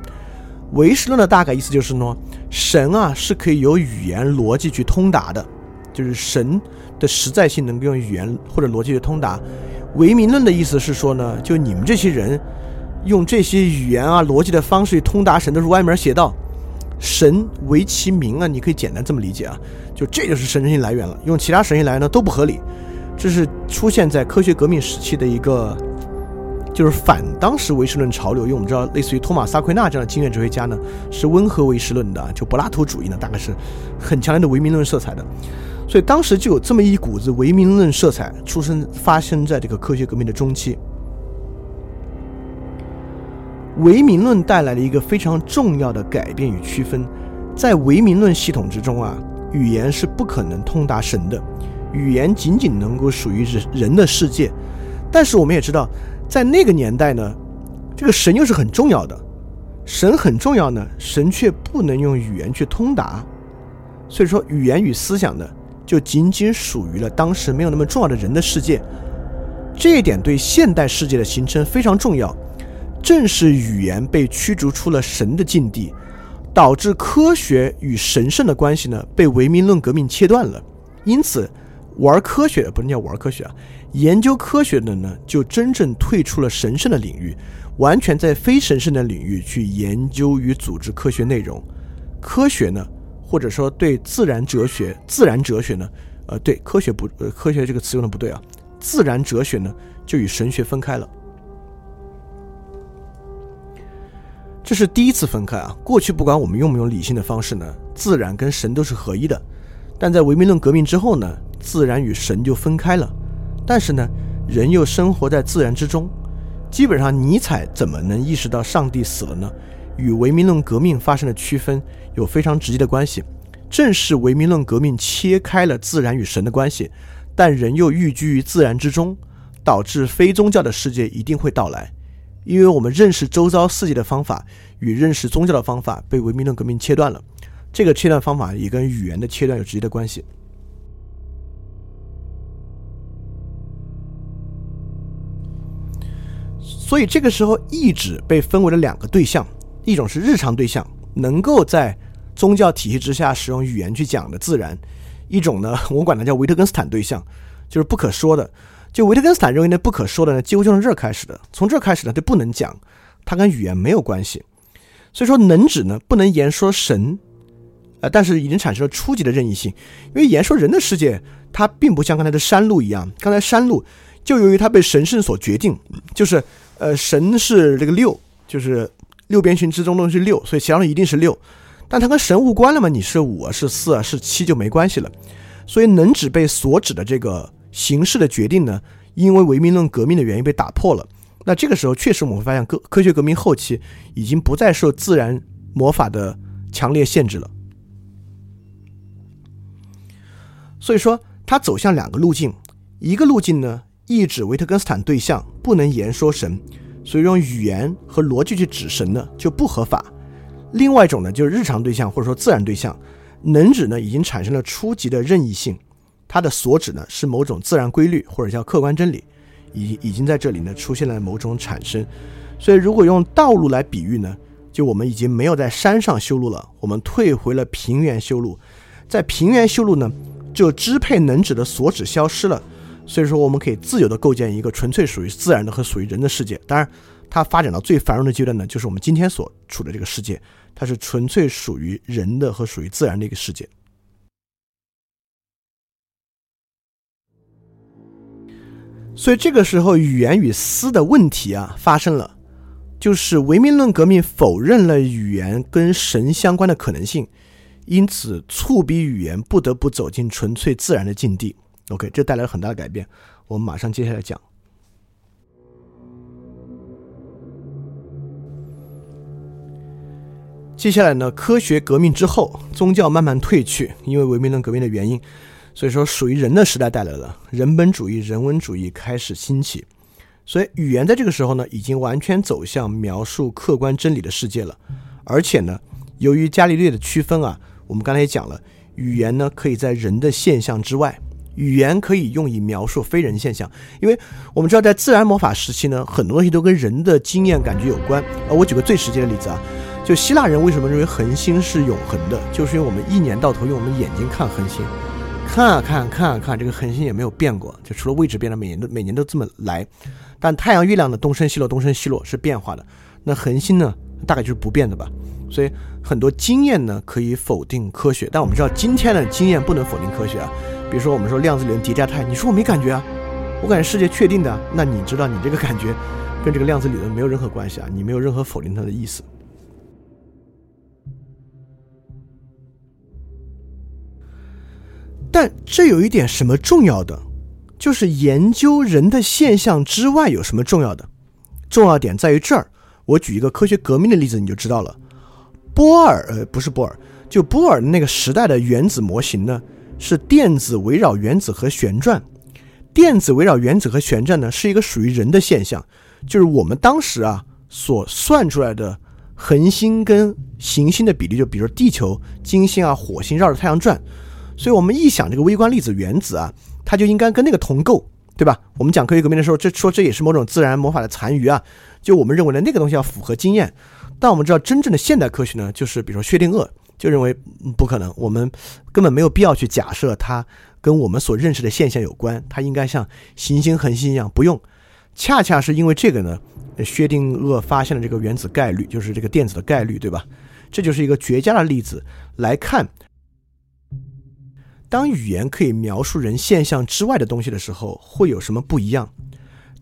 唯识论的大概意思就是呢，神啊是可以由语言逻辑去通达的，就是神的实在性能够用语言或者逻辑去通达。唯名论的意思是说呢，就你们这些人用这些语言啊逻辑的方式去通达神，都是歪门邪道。神唯其名啊，你可以简单这么理解啊，就这就是神性来源了。用其他神性来源呢都不合理，这是出现在科学革命时期的一个。就是反当时唯识论潮流，因为我们知道，类似于托马斯·阿奎纳这样的经验哲学家呢，是温和唯识论的，就柏拉图主义呢，大概是很强烈的唯名论色彩的。所以当时就有这么一股子唯名论色彩出生，发生在这个科学革命的中期。唯名论带来了一个非常重要的改变与区分，在唯名论系统之中啊，语言是不可能通达神的，语言仅仅能够属于人人的世界。但是我们也知道。在那个年代呢，这个神又是很重要的，神很重要呢，神却不能用语言去通达，所以说语言与思想呢，就仅仅属于了当时没有那么重要的人的世界，这一点对现代世界的形成非常重要。正是语言被驱逐出了神的境地，导致科学与神圣的关系呢被唯名论革命切断了，因此玩科学不能叫玩科学啊。研究科学的呢，就真正退出了神圣的领域，完全在非神圣的领域去研究与组织科学内容。科学呢，或者说对自然哲学，自然哲学呢，呃，对科学不，呃，科学这个词用的不对啊，自然哲学呢就与神学分开了。这是第一次分开啊！过去不管我们用不用理性的方式呢，自然跟神都是合一的。但在唯名论革命之后呢，自然与神就分开了。但是呢，人又生活在自然之中。基本上，尼采怎么能意识到上帝死了呢？与唯名论革命发生的区分有非常直接的关系。正是唯名论革命切开了自然与神的关系，但人又寓居于自然之中，导致非宗教的世界一定会到来。因为我们认识周遭世界的方法与认识宗教的方法被唯名论革命切断了，这个切断方法也跟语言的切断有直接的关系。所以这个时候，意志被分为了两个对象：一种是日常对象，能够在宗教体系之下使用语言去讲的自然；一种呢，我管它叫维特根斯坦对象，就是不可说的。就维特根斯坦认为那不可说的呢，几乎就从这儿开始的。从这儿开始呢，就不能讲，它跟语言没有关系。所以说，能指呢不能言说神，呃，但是已经产生了初级的任意性。因为言说人的世界，它并不像刚才的山路一样。刚才山路就由于它被神圣所决定，就是呃，神是这个六，就是六边形之中东西六，所以其他的一定是六。但它跟神无关了嘛？你是五啊，是四啊，是七就没关系了。所以能指被所指的这个。形式的决定呢，因为唯名论革命的原因被打破了。那这个时候，确实我们会发现，科科学革命后期已经不再受自然魔法的强烈限制了。所以说，它走向两个路径：一个路径呢，意指维特根斯坦对象不能言说神，所以用语言和逻辑去指神呢就不合法；另外一种呢，就是日常对象或者说自然对象，能指呢已经产生了初级的任意性。它的所指呢是某种自然规律，或者叫客观真理，已已经在这里呢出现了某种产生。所以，如果用道路来比喻呢，就我们已经没有在山上修路了，我们退回了平原修路。在平原修路呢，就支配能指的所指消失了。所以说，我们可以自由的构建一个纯粹属于自然的和属于人的世界。当然，它发展到最繁荣的阶段呢，就是我们今天所处的这个世界，它是纯粹属于人的和属于自然的一个世界。所以这个时候，语言与思的问题啊发生了，就是唯名论革命否认了语言跟神相关的可能性，因此促逼语言不得不走进纯粹自然的境地。OK，这带来了很大的改变，我们马上接下来讲。接下来呢，科学革命之后，宗教慢慢退去，因为文明论革命的原因。所以说，属于人的时代带来了人本主义、人文主义开始兴起，所以语言在这个时候呢，已经完全走向描述客观真理的世界了。而且呢，由于伽利略的区分啊，我们刚才也讲了，语言呢可以在人的现象之外，语言可以用以描述非人现象。因为我们知道，在自然魔法时期呢，很多东西都跟人的经验感觉有关。呃，我举个最实际的例子啊，就希腊人为什么认为恒星是永恒的，就是因为我们一年到头用我们眼睛看恒星。看啊看，看啊看，这个恒星也没有变过，就除了位置变了，每年都每年都这么来。但太阳、月亮的东升西落，东升西落是变化的。那恒星呢，大概就是不变的吧。所以很多经验呢可以否定科学，但我们知道今天的经验不能否定科学啊。比如说我们说量子理论叠加态，你说我没感觉啊，我感觉世界确定的。那你知道你这个感觉跟这个量子理论没有任何关系啊，你没有任何否定它的意思。但这有一点什么重要的，就是研究人的现象之外有什么重要的？重要点在于这儿。我举一个科学革命的例子，你就知道了。波尔，呃，不是波尔，就波尔那个时代的原子模型呢，是电子围绕原子核旋转。电子围绕原子核旋转呢，是一个属于人的现象，就是我们当时啊所算出来的恒星跟行星的比例，就比如地球、金星啊、火星绕着太阳转。所以，我们一想这个微观粒子原子啊，它就应该跟那个同构，对吧？我们讲科学革命的时候，这说这也是某种自然魔法的残余啊。就我们认为的那个东西要符合经验，但我们知道真正的现代科学呢，就是比如说薛定谔就认为不可能，我们根本没有必要去假设它跟我们所认识的现象有关，它应该像行星恒星一样不用。恰恰是因为这个呢，薛定谔发现了这个原子概率，就是这个电子的概率，对吧？这就是一个绝佳的例子来看。当语言可以描述人现象之外的东西的时候，会有什么不一样？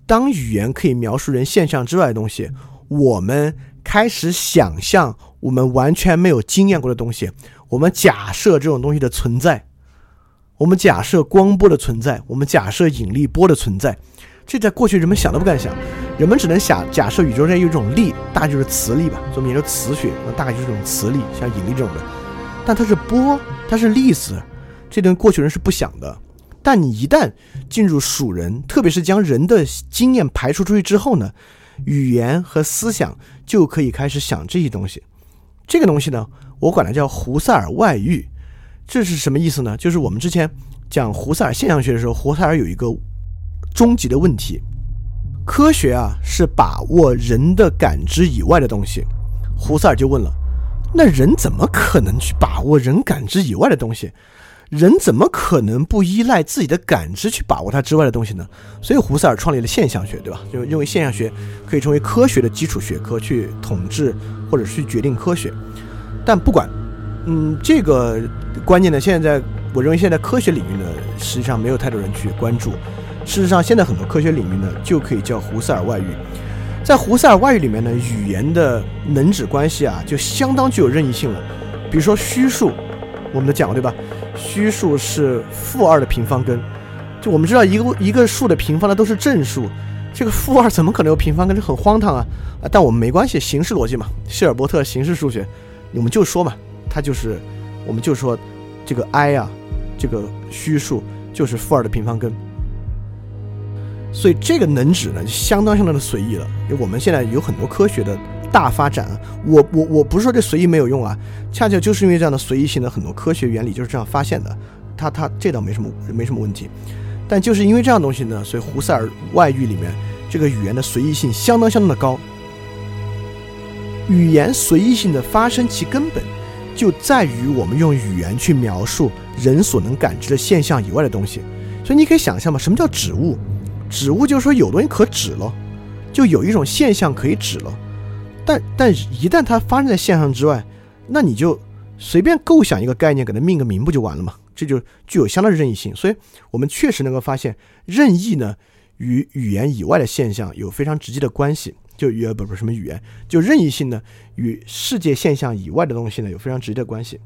当语言可以描述人现象之外的东西，我们开始想象我们完全没有经验过的东西，我们假设这种东西的存在，我们假设光波的存在，我们假设引力波的存在。这在过去人们想都不敢想，人们只能想假设宇宙中有一种力，大概就是磁力吧，所以我们研究磁学，那大概就是这种磁力，像引力这种的。但它是波，它是粒子，这东西过去人是不想的。但你一旦进入数人，特别是将人的经验排除出去之后呢，语言和思想就可以开始想这些东西。这个东西呢，我管它叫胡塞尔外遇。这是什么意思呢？就是我们之前讲胡塞尔现象学的时候，胡塞尔有一个。终极的问题，科学啊是把握人的感知以外的东西。胡塞尔就问了：那人怎么可能去把握人感知以外的东西？人怎么可能不依赖自己的感知去把握它之外的东西呢？所以胡塞尔创立了现象学，对吧？就认为现象学可以成为科学的基础学科，去统治或者去决定科学。但不管，嗯，这个观念呢，现在我认为现在科学领域呢，实际上没有太多人去关注。事实上，现在很多科学领域呢，就可以叫胡塞尔外遇。在胡塞尔外遇里面呢，语言的能指关系啊，就相当具有任意性了。比如说虚数，我们都讲过对吧？虚数是负二的平方根。就我们知道，一个一个数的平方呢都是正数，这个负二怎么可能有平方根？这很荒唐啊！但我们没关系，形式逻辑嘛，希尔伯特形式数学，我们就说嘛，它就是，我们就说这个 i 啊，这个虚数就是负二的平方根。所以这个能指呢，就相当相当的随意了。因为我们现在有很多科学的大发展，我我我不是说这随意没有用啊，恰恰就是因为这样的随意性的很多科学原理就是这样发现的。它它这倒没什么没什么问题，但就是因为这样东西呢，所以胡塞尔外遇里面这个语言的随意性相当相当的高。语言随意性的发生其根本就在于我们用语言去描述人所能感知的现象以外的东西。所以你可以想象嘛，什么叫指物？指物就是说有东西可指了，就有一种现象可以指了，但但一旦它发生在现象之外，那你就随便构想一个概念，给它命个名不就完了吗？这就具有相当的任意性。所以我们确实能够发现，任意呢与语言以外的现象有非常直接的关系。就语不不什么语言，就任意性呢与世界现象以外的东西呢有非常直接的关系。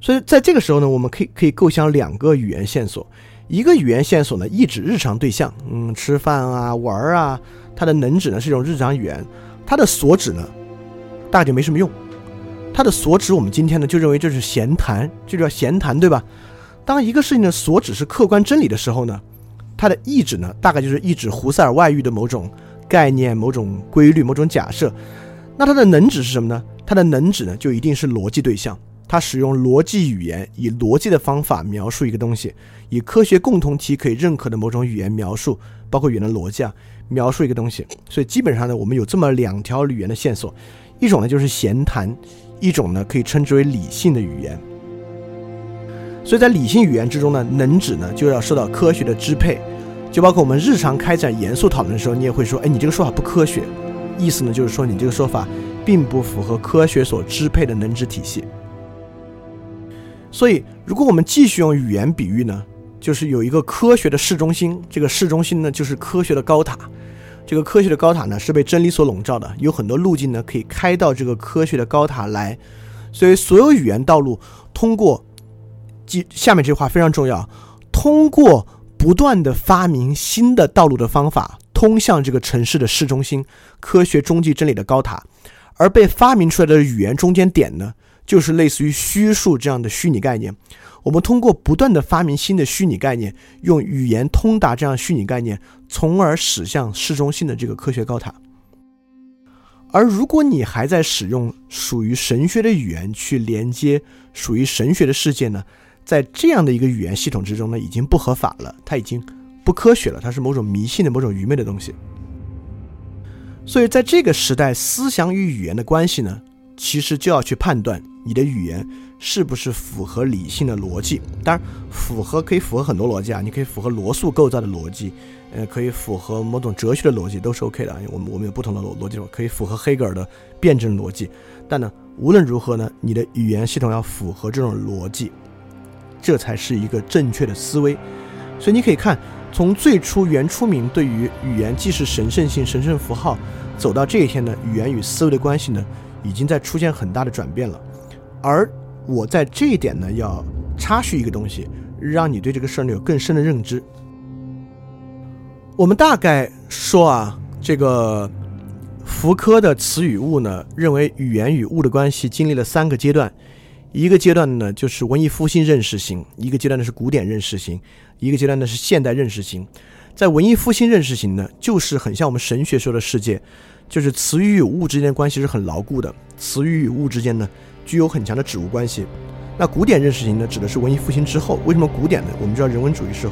所以在这个时候呢，我们可以可以构想两个语言线索。一个语言线索呢，意指日常对象，嗯，吃饭啊，玩啊，它的能指呢是一种日常语言，它的所指呢，大概就没什么用。它的所指，我们今天呢就认为这是闲谈，就叫闲谈，对吧？当一个事情的所指是客观真理的时候呢，它的意指呢，大概就是意指胡塞尔外遇的某种概念、某种规律、某种假设。那它的能指是什么呢？它的能指呢，就一定是逻辑对象。它使用逻辑语言，以逻辑的方法描述一个东西，以科学共同体可以认可的某种语言描述，包括语言的逻辑啊，描述一个东西。所以基本上呢，我们有这么两条语言的线索，一种呢就是闲谈，一种呢可以称之为理性的语言。所以在理性语言之中呢，能指呢就要受到科学的支配，就包括我们日常开展严肃讨论的时候，你也会说，哎，你这个说法不科学，意思呢就是说你这个说法并不符合科学所支配的能指体系。所以，如果我们继续用语言比喻呢，就是有一个科学的市中心，这个市中心呢就是科学的高塔，这个科学的高塔呢是被真理所笼罩的，有很多路径呢可以开到这个科学的高塔来。所以，所有语言道路通过，记下面这句话非常重要：通过不断的发明新的道路的方法，通向这个城市的市中心，科学终极真理的高塔，而被发明出来的语言中间点呢？就是类似于虚数这样的虚拟概念，我们通过不断的发明新的虚拟概念，用语言通达这样虚拟概念，从而驶向市中心的这个科学高塔。而如果你还在使用属于神学的语言去连接属于神学的世界呢，在这样的一个语言系统之中呢，已经不合法了，它已经不科学了，它是某种迷信的、某种愚昧的东西。所以在这个时代，思想与语言的关系呢，其实就要去判断。你的语言是不是符合理性的逻辑？当然，符合可以符合很多逻辑啊，你可以符合罗素构造的逻辑，呃，可以符合某种哲学的逻辑，都是 OK 的。我们我们有不同的逻逻辑，可以符合黑格尔的辩证逻辑。但呢，无论如何呢，你的语言系统要符合这种逻辑。这才是一个正确的思维。所以你可以看，从最初原初民对于语言既是神圣性、神圣符号，走到这一天呢，语言与思维的关系呢，已经在出现很大的转变了。而我在这一点呢，要插叙一个东西，让你对这个事儿呢有更深的认知。我们大概说啊，这个福柯的词与物呢，认为语言与物的关系经历了三个阶段，一个阶段呢就是文艺复兴认识型，一个阶段呢是古典认识型，一个阶段呢是现代认识型。在文艺复兴认识型呢，就是很像我们神学说的世界，就是词语与物之间的关系是很牢固的，词语与物之间呢具有很强的指物关系。那古典认识型呢，指的是文艺复兴之后，为什么古典呢？我们知道人文主义是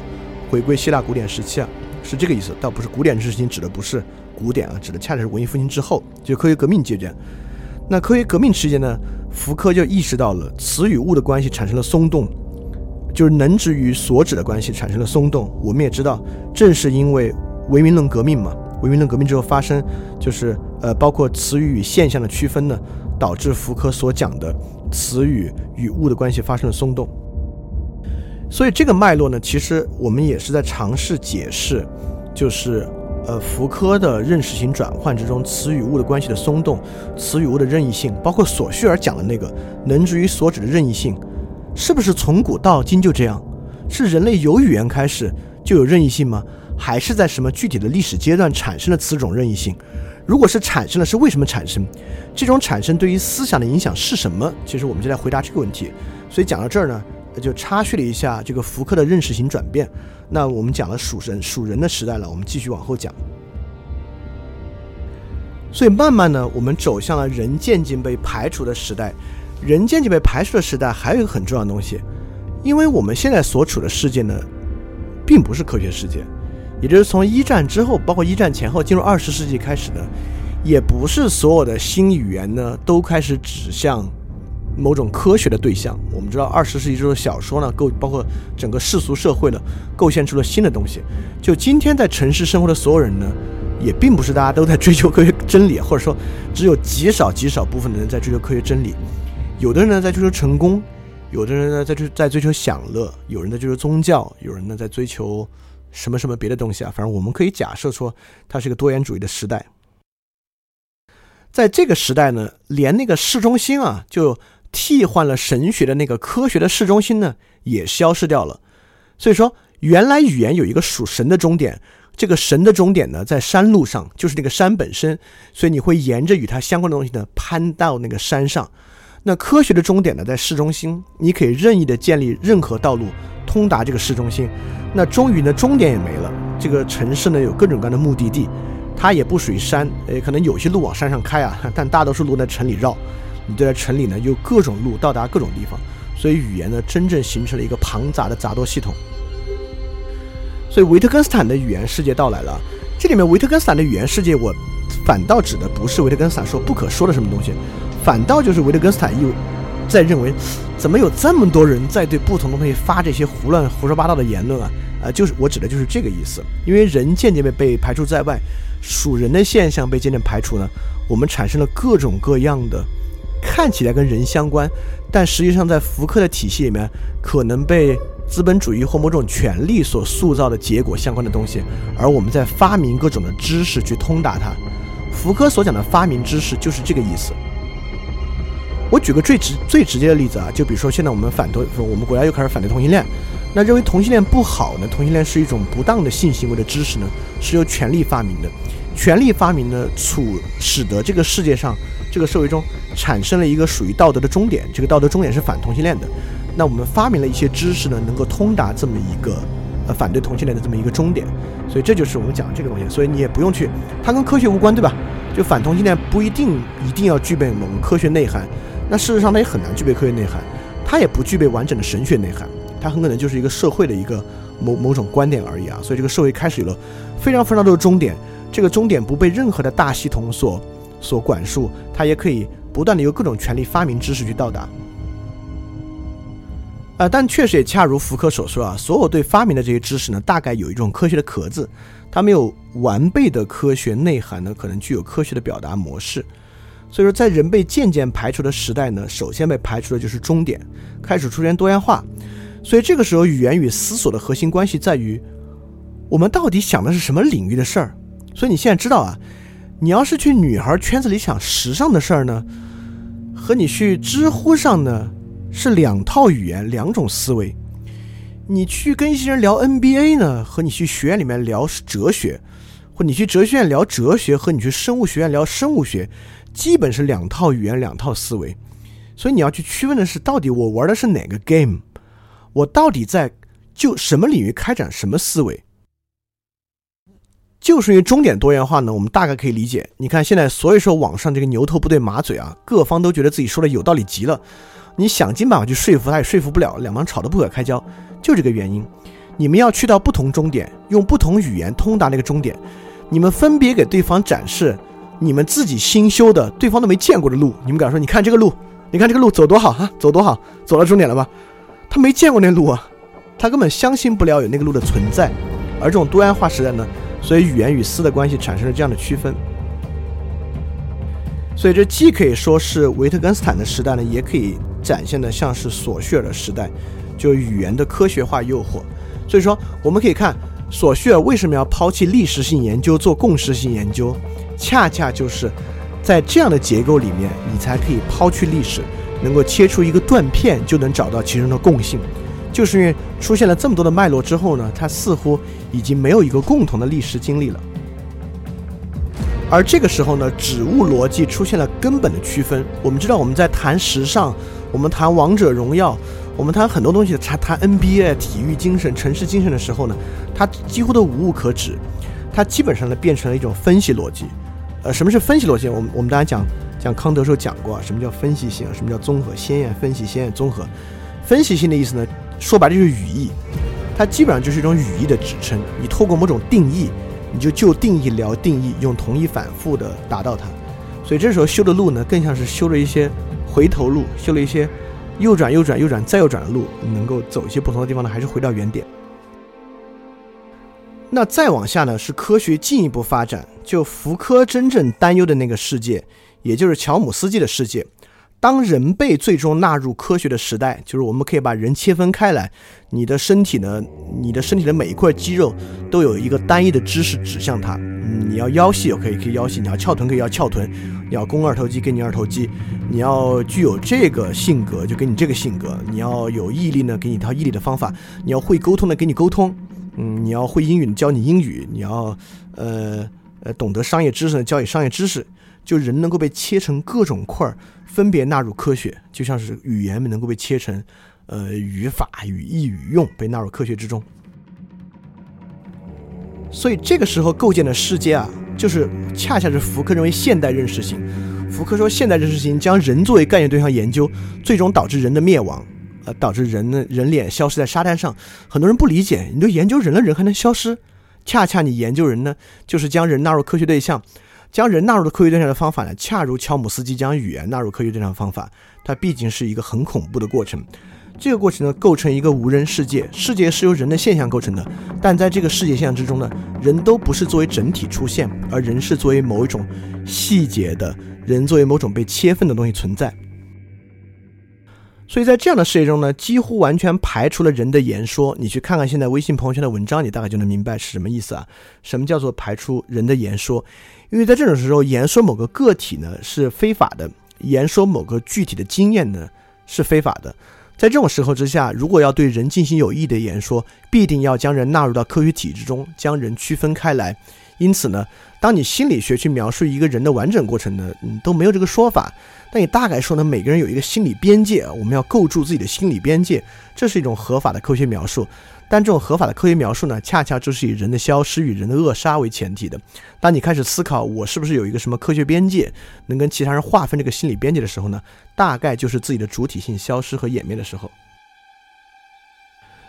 回归希腊古典时期啊。是这个意思，倒不是古典认识型指的不是古典啊，指的恰恰是文艺复兴之后，就科学革命阶段。那科学革命期间呢，福柯就意识到了词与物的关系产生了松动，就是能指与所指的关系产生了松动。我们也知道，正是因为唯名论革命嘛，文明论革命之后发生，就是呃，包括词语与现象的区分呢，导致福柯所讲的词语与物的关系发生了松动。所以这个脉络呢，其实我们也是在尝试解释，就是呃福柯的认识型转换之中，词与物的关系的松动，词与物的任意性，包括索绪尔讲的那个能指与所指的任意性，是不是从古到今就这样？是人类有语言开始就有任意性吗？还是在什么具体的历史阶段产生了此种任意性？如果是产生了，是为什么产生？这种产生对于思想的影响是什么？其实我们就在回答这个问题。所以讲到这儿呢。就插叙了一下这个福克的认识型转变。那我们讲了属人属人的时代了，我们继续往后讲。所以慢慢呢，我们走向了人渐渐被排除的时代。人渐渐被排除的时代，还有一个很重要的东西，因为我们现在所处的世界呢，并不是科学世界，也就是从一战之后，包括一战前后进入二十世纪开始呢，也不是所有的新语言呢都开始指向。某种科学的对象，我们知道二十世纪之后小说呢构包括整个世俗社会呢构建出了新的东西。就今天在城市生活的所有人呢，也并不是大家都在追求科学真理，或者说只有极少极少部分的人在追求科学真理。有的人呢在追求成功，有的人呢在追在追求享乐，有人在追求宗教，有人呢在追求什么什么别的东西啊。反正我们可以假设说，它是一个多元主义的时代。在这个时代呢，连那个市中心啊就。替换了神学的那个科学的市中心呢，也消失掉了。所以说，原来语言有一个属神的终点，这个神的终点呢，在山路上，就是那个山本身。所以你会沿着与它相关的东西呢，攀到那个山上。那科学的终点呢，在市中心，你可以任意的建立任何道路通达这个市中心。那终于呢，终点也没了。这个城市呢，有各种各样的目的地，它也不属于山，诶，可能有些路往山上开啊，但大多数路在城里绕。你就在城里呢，有各种路到达各种地方，所以语言呢，真正形成了一个庞杂的杂多系统。所以维特根斯坦的语言世界到来了。这里面维特根斯坦的语言世界，我反倒指的不是维特根斯坦说不可说的什么东西，反倒就是维特根斯坦又在认为，怎么有这么多人在对不同的东西发这些胡乱胡说八道的言论啊？啊，就是我指的就是这个意思。因为人渐渐被被排除在外，属人的现象被渐渐排除呢，我们产生了各种各样的。看起来跟人相关，但实际上在福克的体系里面，可能被资本主义或某种权力所塑造的结果相关的东西，而我们在发明各种的知识去通达它。福柯所讲的发明知识就是这个意思。我举个最直最直接的例子啊，就比如说现在我们反同，我们国家又开始反对同性恋，那认为同性恋不好呢？同性恋是一种不当的性行为的知识呢，是由权力发明的。权力发明呢，促使得这个世界上。这个社会中产生了一个属于道德的终点，这个道德终点是反同性恋的。那我们发明了一些知识呢，能够通达这么一个呃反对同性恋的这么一个终点。所以这就是我们讲的这个东西。所以你也不用去，它跟科学无关，对吧？就反同性恋不一定一定要具备某个科学内涵。那事实上它也很难具备科学内涵，它也不具备完整的神学内涵，它很可能就是一个社会的一个某某种观点而已啊。所以这个社会开始有了非常非常多的终点，这个终点不被任何的大系统所。所管束，它也可以不断的由各种权力发明知识去到达。啊，但确实也恰如福柯所说啊，所有对发明的这些知识呢，大概有一种科学的壳子，它没有完备的科学内涵呢，可能具有科学的表达模式。所以说，在人被渐渐排除的时代呢，首先被排除的就是终点，开始出现多样化。所以这个时候，语言与思索的核心关系在于，我们到底想的是什么领域的事儿。所以你现在知道啊，你要是去女孩圈子里想时尚的事儿呢，和你去知乎上呢是两套语言，两种思维。你去跟一些人聊 NBA 呢，和你去学院里面聊哲学，或你去哲学院聊哲学，和你去生物学院聊生物学，基本是两套语言，两套思维。所以你要去区分的是，到底我玩的是哪个 game，我到底在就什么领域开展什么思维。就是因为终点多元化呢，我们大概可以理解。你看现在，所以说网上这个牛头不对马嘴啊，各方都觉得自己说的有道理极了，你想尽办法去说服他，也说服不了，两方吵得不可开交。就这个原因，你们要去到不同终点，用不同语言通达那个终点，你们分别给对方展示你们自己新修的、对方都没见过的路。你们敢说，你看这个路，你看这个路走多好啊，走多好，走到终点了吧？他没见过那路啊，他根本相信不了有那个路的存在。而这种多元化时代呢，所以语言与思的关系产生了这样的区分。所以这既可以说是维特根斯坦的时代呢，也可以展现的像是索绪尔的时代。就语言的科学化诱惑，所以说我们可以看索绪尔为什么要抛弃历史性研究做共识性研究，恰恰就是在这样的结构里面，你才可以抛去历史，能够切出一个断片，就能找到其中的共性。就是因为出现了这么多的脉络之后呢，它似乎已经没有一个共同的历史经历了。而这个时候呢，指物逻辑出现了根本的区分。我们知道我们在谈时尚，我们谈王者荣耀。我们谈很多东西，谈谈 NBA 体育精神、城市精神的时候呢，它几乎都无物可指，它基本上呢变成了一种分析逻辑。呃，什么是分析逻辑？我们我们大家讲讲康德时候讲过，什么叫分析性？什么叫综合？先验分析，先验综合。分析性的意思呢，说白了就是语义，它基本上就是一种语义的指称。你透过某种定义，你就就定义聊定义，用同义反复的达到它。所以这时候修的路呢，更像是修了一些回头路，修了一些。右转，右转，右转，再右转的路，能够走一些不同的地方呢，还是回到原点？那再往下呢，是科学进一步发展。就福柯真正担忧的那个世界，也就是乔姆斯基的世界。当人被最终纳入科学的时代，就是我们可以把人切分开来，你的身体呢，你的身体的每一块肌肉都有一个单一的知识指向它。你要腰细我可以可以腰细，你要翘臀可以要翘臀，你要肱二头肌给你二头肌，你要具有这个性格就给你这个性格，你要有毅力呢给你一套毅力的方法，你要会沟通的给你沟通，嗯，你要会英语教你英语，你要呃呃懂得商业知识呢教你商业知识，就人能够被切成各种块儿。分别纳入科学，就像是语言能够被切成，呃，语法、语义、语用被纳入科学之中。所以这个时候构建的世界啊，就是恰恰是福柯认为现代认识型。福柯说，现代认识型将人作为概念对象研究，最终导致人的灭亡，呃，导致人的人脸消失在沙滩上。很多人不理解，你都研究人了，人还能消失？恰恰你研究人呢，就是将人纳入科学对象。将人纳入的科学对象的方法呢，恰如乔姆斯基将语言纳入科学对象的方法，它毕竟是一个很恐怖的过程。这个过程呢，构成一个无人世界，世界是由人的现象构成的，但在这个世界现象之中呢，人都不是作为整体出现，而人是作为某一种细节的人，作为某种被切分的东西存在。所以在这样的世界中呢，几乎完全排除了人的言说。你去看看现在微信朋友圈的文章，你大概就能明白是什么意思啊？什么叫做排除人的言说？因为在这种时候，言说某个个体呢是非法的，言说某个具体的经验呢是非法的。在这种时候之下，如果要对人进行有益的言说，必定要将人纳入到科学体制中，将人区分开来。因此呢，当你心理学去描述一个人的完整过程呢，嗯，都没有这个说法。但你大概说呢，每个人有一个心理边界，我们要构筑自己的心理边界，这是一种合法的科学描述。但这种合法的科学描述呢，恰恰就是以人的消失与人的扼杀为前提的。当你开始思考我是不是有一个什么科学边界，能跟其他人划分这个心理边界的时候呢，大概就是自己的主体性消失和湮灭的时候。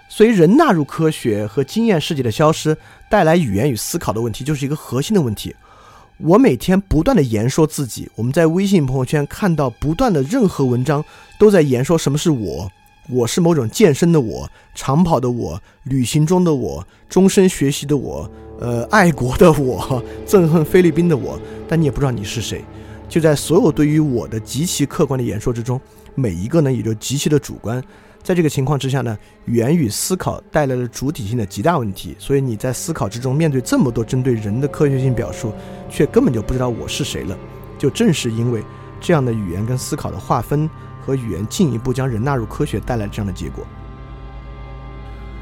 所以，人纳入科学和经验世界的消失，带来语言与思考的问题，就是一个核心的问题。我每天不断的言说自己，我们在微信朋友圈看到不断的任何文章，都在言说什么是我，我是某种健身的我，长跑的我，旅行中的我，终身学习的我，呃，爱国的我，憎恨菲律宾的我。但你也不知道你是谁。就在所有对于我的极其客观的言说之中，每一个呢也就极其的主观。在这个情况之下呢，语言与思考带来了主体性的极大问题。所以你在思考之中面对这么多针对人的科学性表述，却根本就不知道我是谁了。就正是因为这样的语言跟思考的划分和语言进一步将人纳入科学带来这样的结果。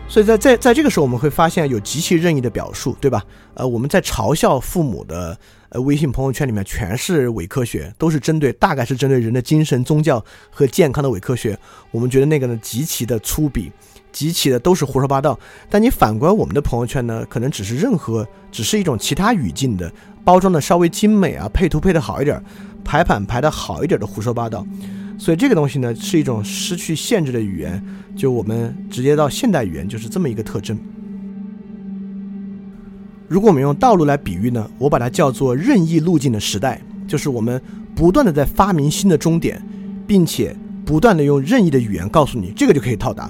所以在在在这个时候，我们会发现有极其任意的表述，对吧？呃，我们在嘲笑父母的呃微信朋友圈里面全是伪科学，都是针对大概是针对人的精神、宗教和健康的伪科学。我们觉得那个呢极其的粗鄙，极其的都是胡说八道。但你反观我们的朋友圈呢，可能只是任何只是一种其他语境的包装的稍微精美啊，配图配的好一点，排版排的好一点的胡说八道。所以这个东西呢，是一种失去限制的语言。就我们直接到现代语言，就是这么一个特征。如果我们用道路来比喻呢，我把它叫做任意路径的时代，就是我们不断的在发明新的终点，并且不断的用任意的语言告诉你这个就可以到达。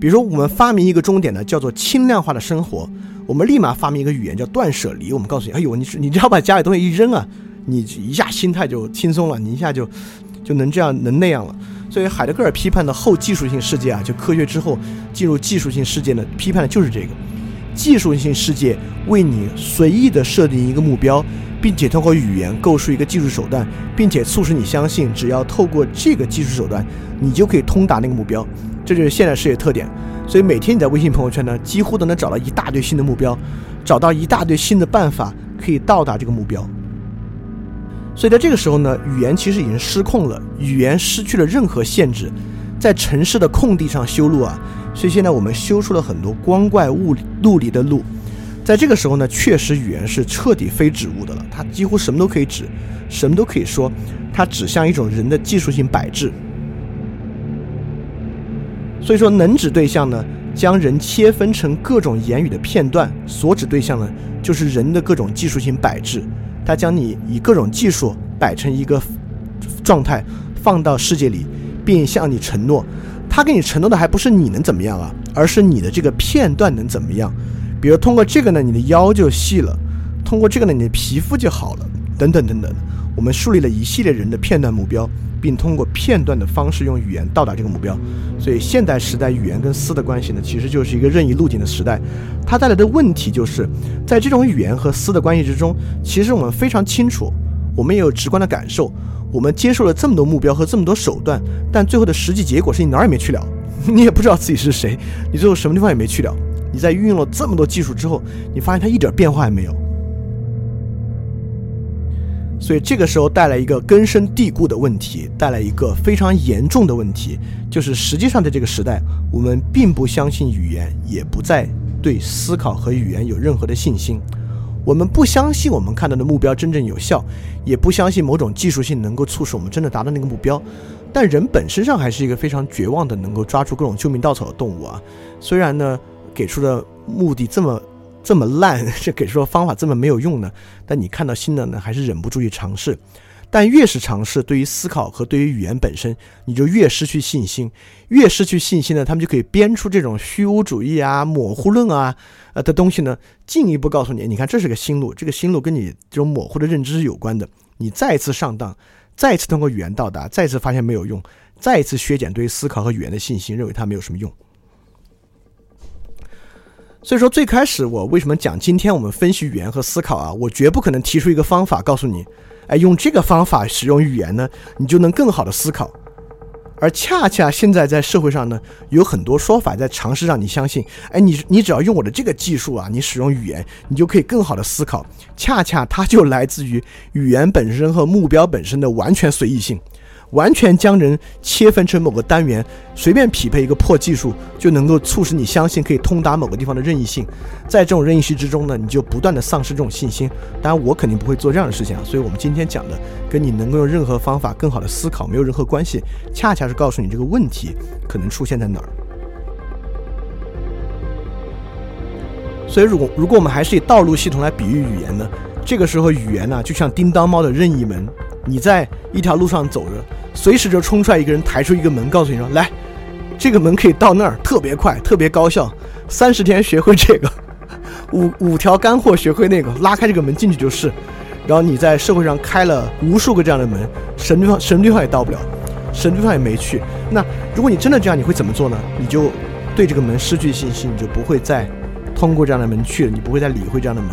比如说，我们发明一个终点呢，叫做轻量化的生活，我们立马发明一个语言叫断舍离。我们告诉你，哎呦，你你只要把家里东西一扔啊，你一下心态就轻松了，你一下就就能这样能那样了。所以海德格尔批判的后技术性世界啊，就科学之后进入技术性世界呢，批判的就是这个技术性世界为你随意的设定一个目标，并且通过语言构筑一个技术手段，并且促使你相信，只要透过这个技术手段，你就可以通达那个目标。这就是现代世界特点。所以每天你在微信朋友圈呢，几乎都能找到一大堆新的目标，找到一大堆新的办法可以到达这个目标。所以在这个时候呢，语言其实已经失控了，语言失去了任何限制，在城市的空地上修路啊。所以现在我们修出了很多光怪物陆离的路。在这个时候呢，确实语言是彻底非指物的了，它几乎什么都可以指，什么都可以说，它指向一种人的技术性摆置。所以说，能指对象呢，将人切分成各种言语的片段；所指对象呢，就是人的各种技术性摆置。它将你以各种技术摆成一个状态，放到世界里，并向你承诺。他给你承诺的还不是你能怎么样啊，而是你的这个片段能怎么样。比如通过这个呢，你的腰就细了；通过这个呢，你的皮肤就好了，等等等等。我们树立了一系列人的片段目标。并通过片段的方式用语言到达这个目标，所以现代时代语言跟思的关系呢，其实就是一个任意路径的时代。它带来的问题就是，在这种语言和思的关系之中，其实我们非常清楚，我们也有直观的感受，我们接受了这么多目标和这么多手段，但最后的实际结果是你哪儿也没去了，你也不知道自己是谁，你最后什么地方也没去了。你在运用了这么多技术之后，你发现它一点变化也没有。所以这个时候带来一个根深蒂固的问题，带来一个非常严重的问题，就是实际上在这个时代，我们并不相信语言，也不再对思考和语言有任何的信心。我们不相信我们看到的目标真正有效，也不相信某种技术性能够促使我们真的达到那个目标。但人本身上还是一个非常绝望的，能够抓住各种救命稻草的动物啊。虽然呢，给出的目的这么。这么烂，这给出的方法这么没有用呢？但你看到新的呢，还是忍不住去尝试。但越是尝试，对于思考和对于语言本身，你就越失去信心。越失去信心呢，他们就可以编出这种虚无主义啊、模糊论啊呃的东西呢，进一步告诉你，你看这是个新路，这个新路跟你这种模糊的认知是有关的。你再次上当，再次通过语言到达，再次发现没有用，再次削减对于思考和语言的信心，认为它没有什么用。所以说，最开始我为什么讲今天我们分析语言和思考啊？我绝不可能提出一个方法告诉你，哎，用这个方法使用语言呢，你就能更好的思考。而恰恰现在在社会上呢，有很多说法在尝试让你相信，哎，你你只要用我的这个技术啊，你使用语言，你就可以更好的思考。恰恰它就来自于语言本身和目标本身的完全随意性。完全将人切分成某个单元，随便匹配一个破技术，就能够促使你相信可以通达某个地方的任意性。在这种任意性之中呢，你就不断的丧失这种信心。当然，我肯定不会做这样的事情啊。所以，我们今天讲的跟你能够用任何方法更好的思考没有任何关系，恰恰是告诉你这个问题可能出现在哪儿。所以，如果如果我们还是以道路系统来比喻语言呢，这个时候语言呢，就像叮当猫的任意门。你在一条路上走着，随时就冲出来一个人，抬出一个门，告诉你说：“来，这个门可以到那儿，特别快，特别高效，三十天学会这个，五五条干货学会那个，拉开这个门进去就是。”然后你在社会上开了无数个这样的门，什么地方什么地方也到不了。神对方也没去。那如果你真的这样，你会怎么做呢？你就对这个门失去信心，你就不会再通过这样的门去了，你不会再理会这样的门，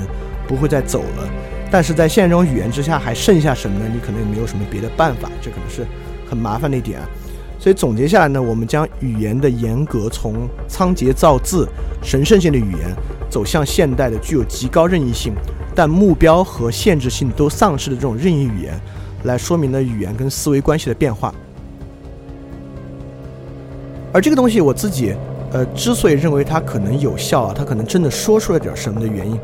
不会再走了。但是在现实中语言之下还剩下什么呢？你可能也没有什么别的办法，这可能是很麻烦的一点啊。所以总结下来呢，我们将语言的严格从仓颉造字、神圣性的语言，走向现代的具有极高任意性，但目标和限制性都丧失的这种任意语言，来说明了语言跟思维关系的变化。而这个东西我自己，呃，之所以认为它可能有效啊，它可能真的说出了点什么的原因。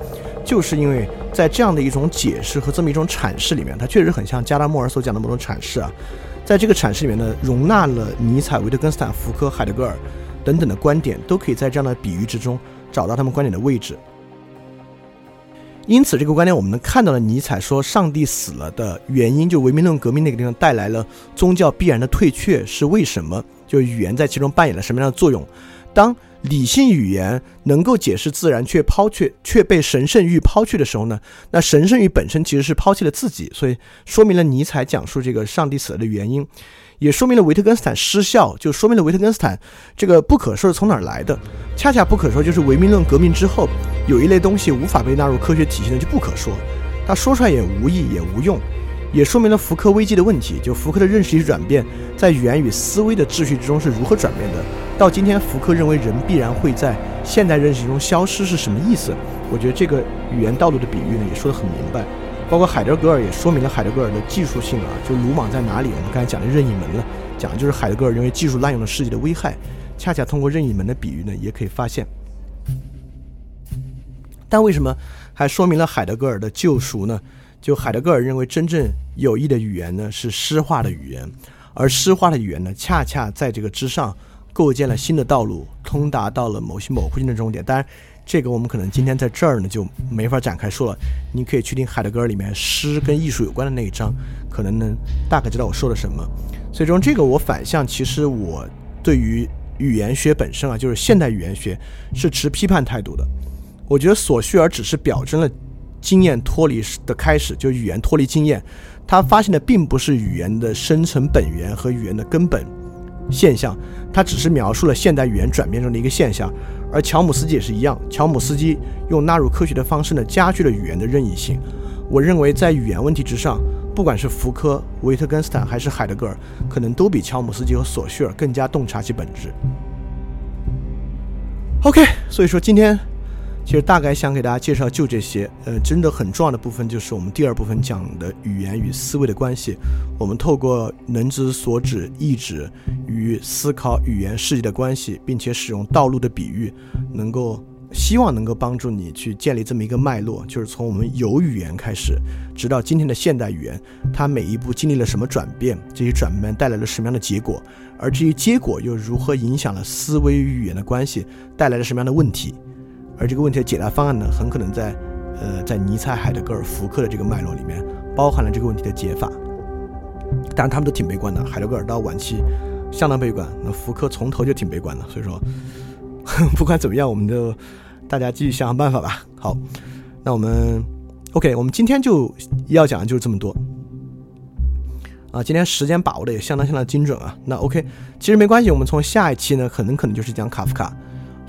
就是因为在这样的一种解释和这么一种阐释里面，它确实很像加拉莫尔所讲的某种阐释啊，在这个阐释里面呢，容纳了尼采、维特根斯坦、福柯、海德格尔等等的观点，都可以在这样的比喻之中找到他们观点的位置。因此，这个观点我们能看到了尼采说上帝死了的原因，就唯名论革命那个地方带来了宗教必然的退却是为什么？就语言在其中扮演了什么样的作用？当理性语言能够解释自然，却抛却却被神圣欲抛去的时候呢？那神圣欲本身其实是抛弃了自己，所以说明了尼采讲述这个上帝死了的原因，也说明了维特根斯坦失效，就说明了维特根斯坦这个不可说是从哪儿来的。恰恰不可说就是唯名论革命之后，有一类东西无法被纳入科学体系的就不可说，他说出来也无益也无用。也说明了福柯危机的问题，就福柯的认识与转变，在语言与思维的秩序之中是如何转变的。到今天，福柯认为人必然会在现代认识中消失是什么意思？我觉得这个语言道路的比喻呢，也说得很明白。包括海德格尔也说明了海德格尔的技术性啊，就鲁莽在哪里？我们刚才讲的任意门了，讲的就是海德格尔认为技术滥用了世界的危害。恰恰通过任意门的比喻呢，也可以发现。但为什么还说明了海德格尔的救赎呢？就海德格尔认为，真正有益的语言呢是诗化的语言，而诗化的语言呢，恰恰在这个之上构建了新的道路，通达到了某些模糊性的终点。当然，这个我们可能今天在这儿呢就没法展开说了。你可以去听海德格尔里面诗跟艺术有关的那一章，可能能大概知道我说了什么。最终这个我反向，其实我对于语言学本身啊，就是现代语言学是持批判态度的。我觉得索绪尔只是表征了。经验脱离的开始，就语言脱离经验，他发现的并不是语言的生成本源和语言的根本现象，他只是描述了现代语言转变中的一个现象。而乔姆斯基也是一样，乔姆斯基用纳入科学的方式呢，加剧了语言的任意性。我认为在语言问题之上，不管是福柯、维特根斯坦还是海德格尔，可能都比乔姆斯基和索绪尔更加洞察其本质。OK，所以说今天。其实大概想给大家介绍就这些，呃，真的很重要的部分就是我们第二部分讲的语言与思维的关系。我们透过能知所指、意指与思考语言世界的关系，并且使用道路的比喻，能够希望能够帮助你去建立这么一个脉络，就是从我们有语言开始，直到今天的现代语言，它每一步经历了什么转变，这些转变带来了什么样的结果，而这些结果又如何影响了思维与语言的关系，带来了什么样的问题。而这个问题的解答方案呢，很可能在，呃，在尼采、海德格尔、福克的这个脉络里面，包含了这个问题的解法。当然，他们都挺悲观的。海德格尔到晚期相当悲观，那福克从头就挺悲观的。所以说，不管怎么样，我们就大家继续想想办法吧。好，那我们 OK，我们今天就要讲的就是这么多。啊，今天时间把握的也相当相当精准啊。那 OK，其实没关系，我们从下一期呢，可能可能就是讲卡夫卡。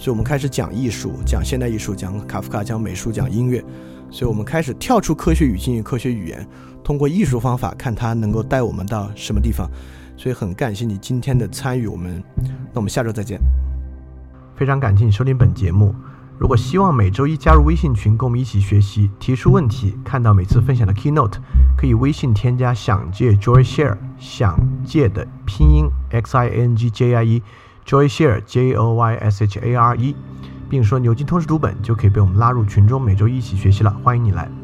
所以我们开始讲艺术，讲现代艺术，讲卡夫卡，讲美术，讲音乐。所以我们开始跳出科学语境与科学语言，通过艺术方法看它能够带我们到什么地方。所以很感谢你今天的参与，我们，那我们下周再见。非常感谢你收听本节目。如果希望每周一加入微信群，跟我们一起学习，提出问题，看到每次分享的 keynote，可以微信添加想借 Joy Share，想借的拼音 x i n g j i e。Joy Share J O Y S H A R E，并说牛津通识读本就可以被我们拉入群中，每周一起学习了。欢迎你来。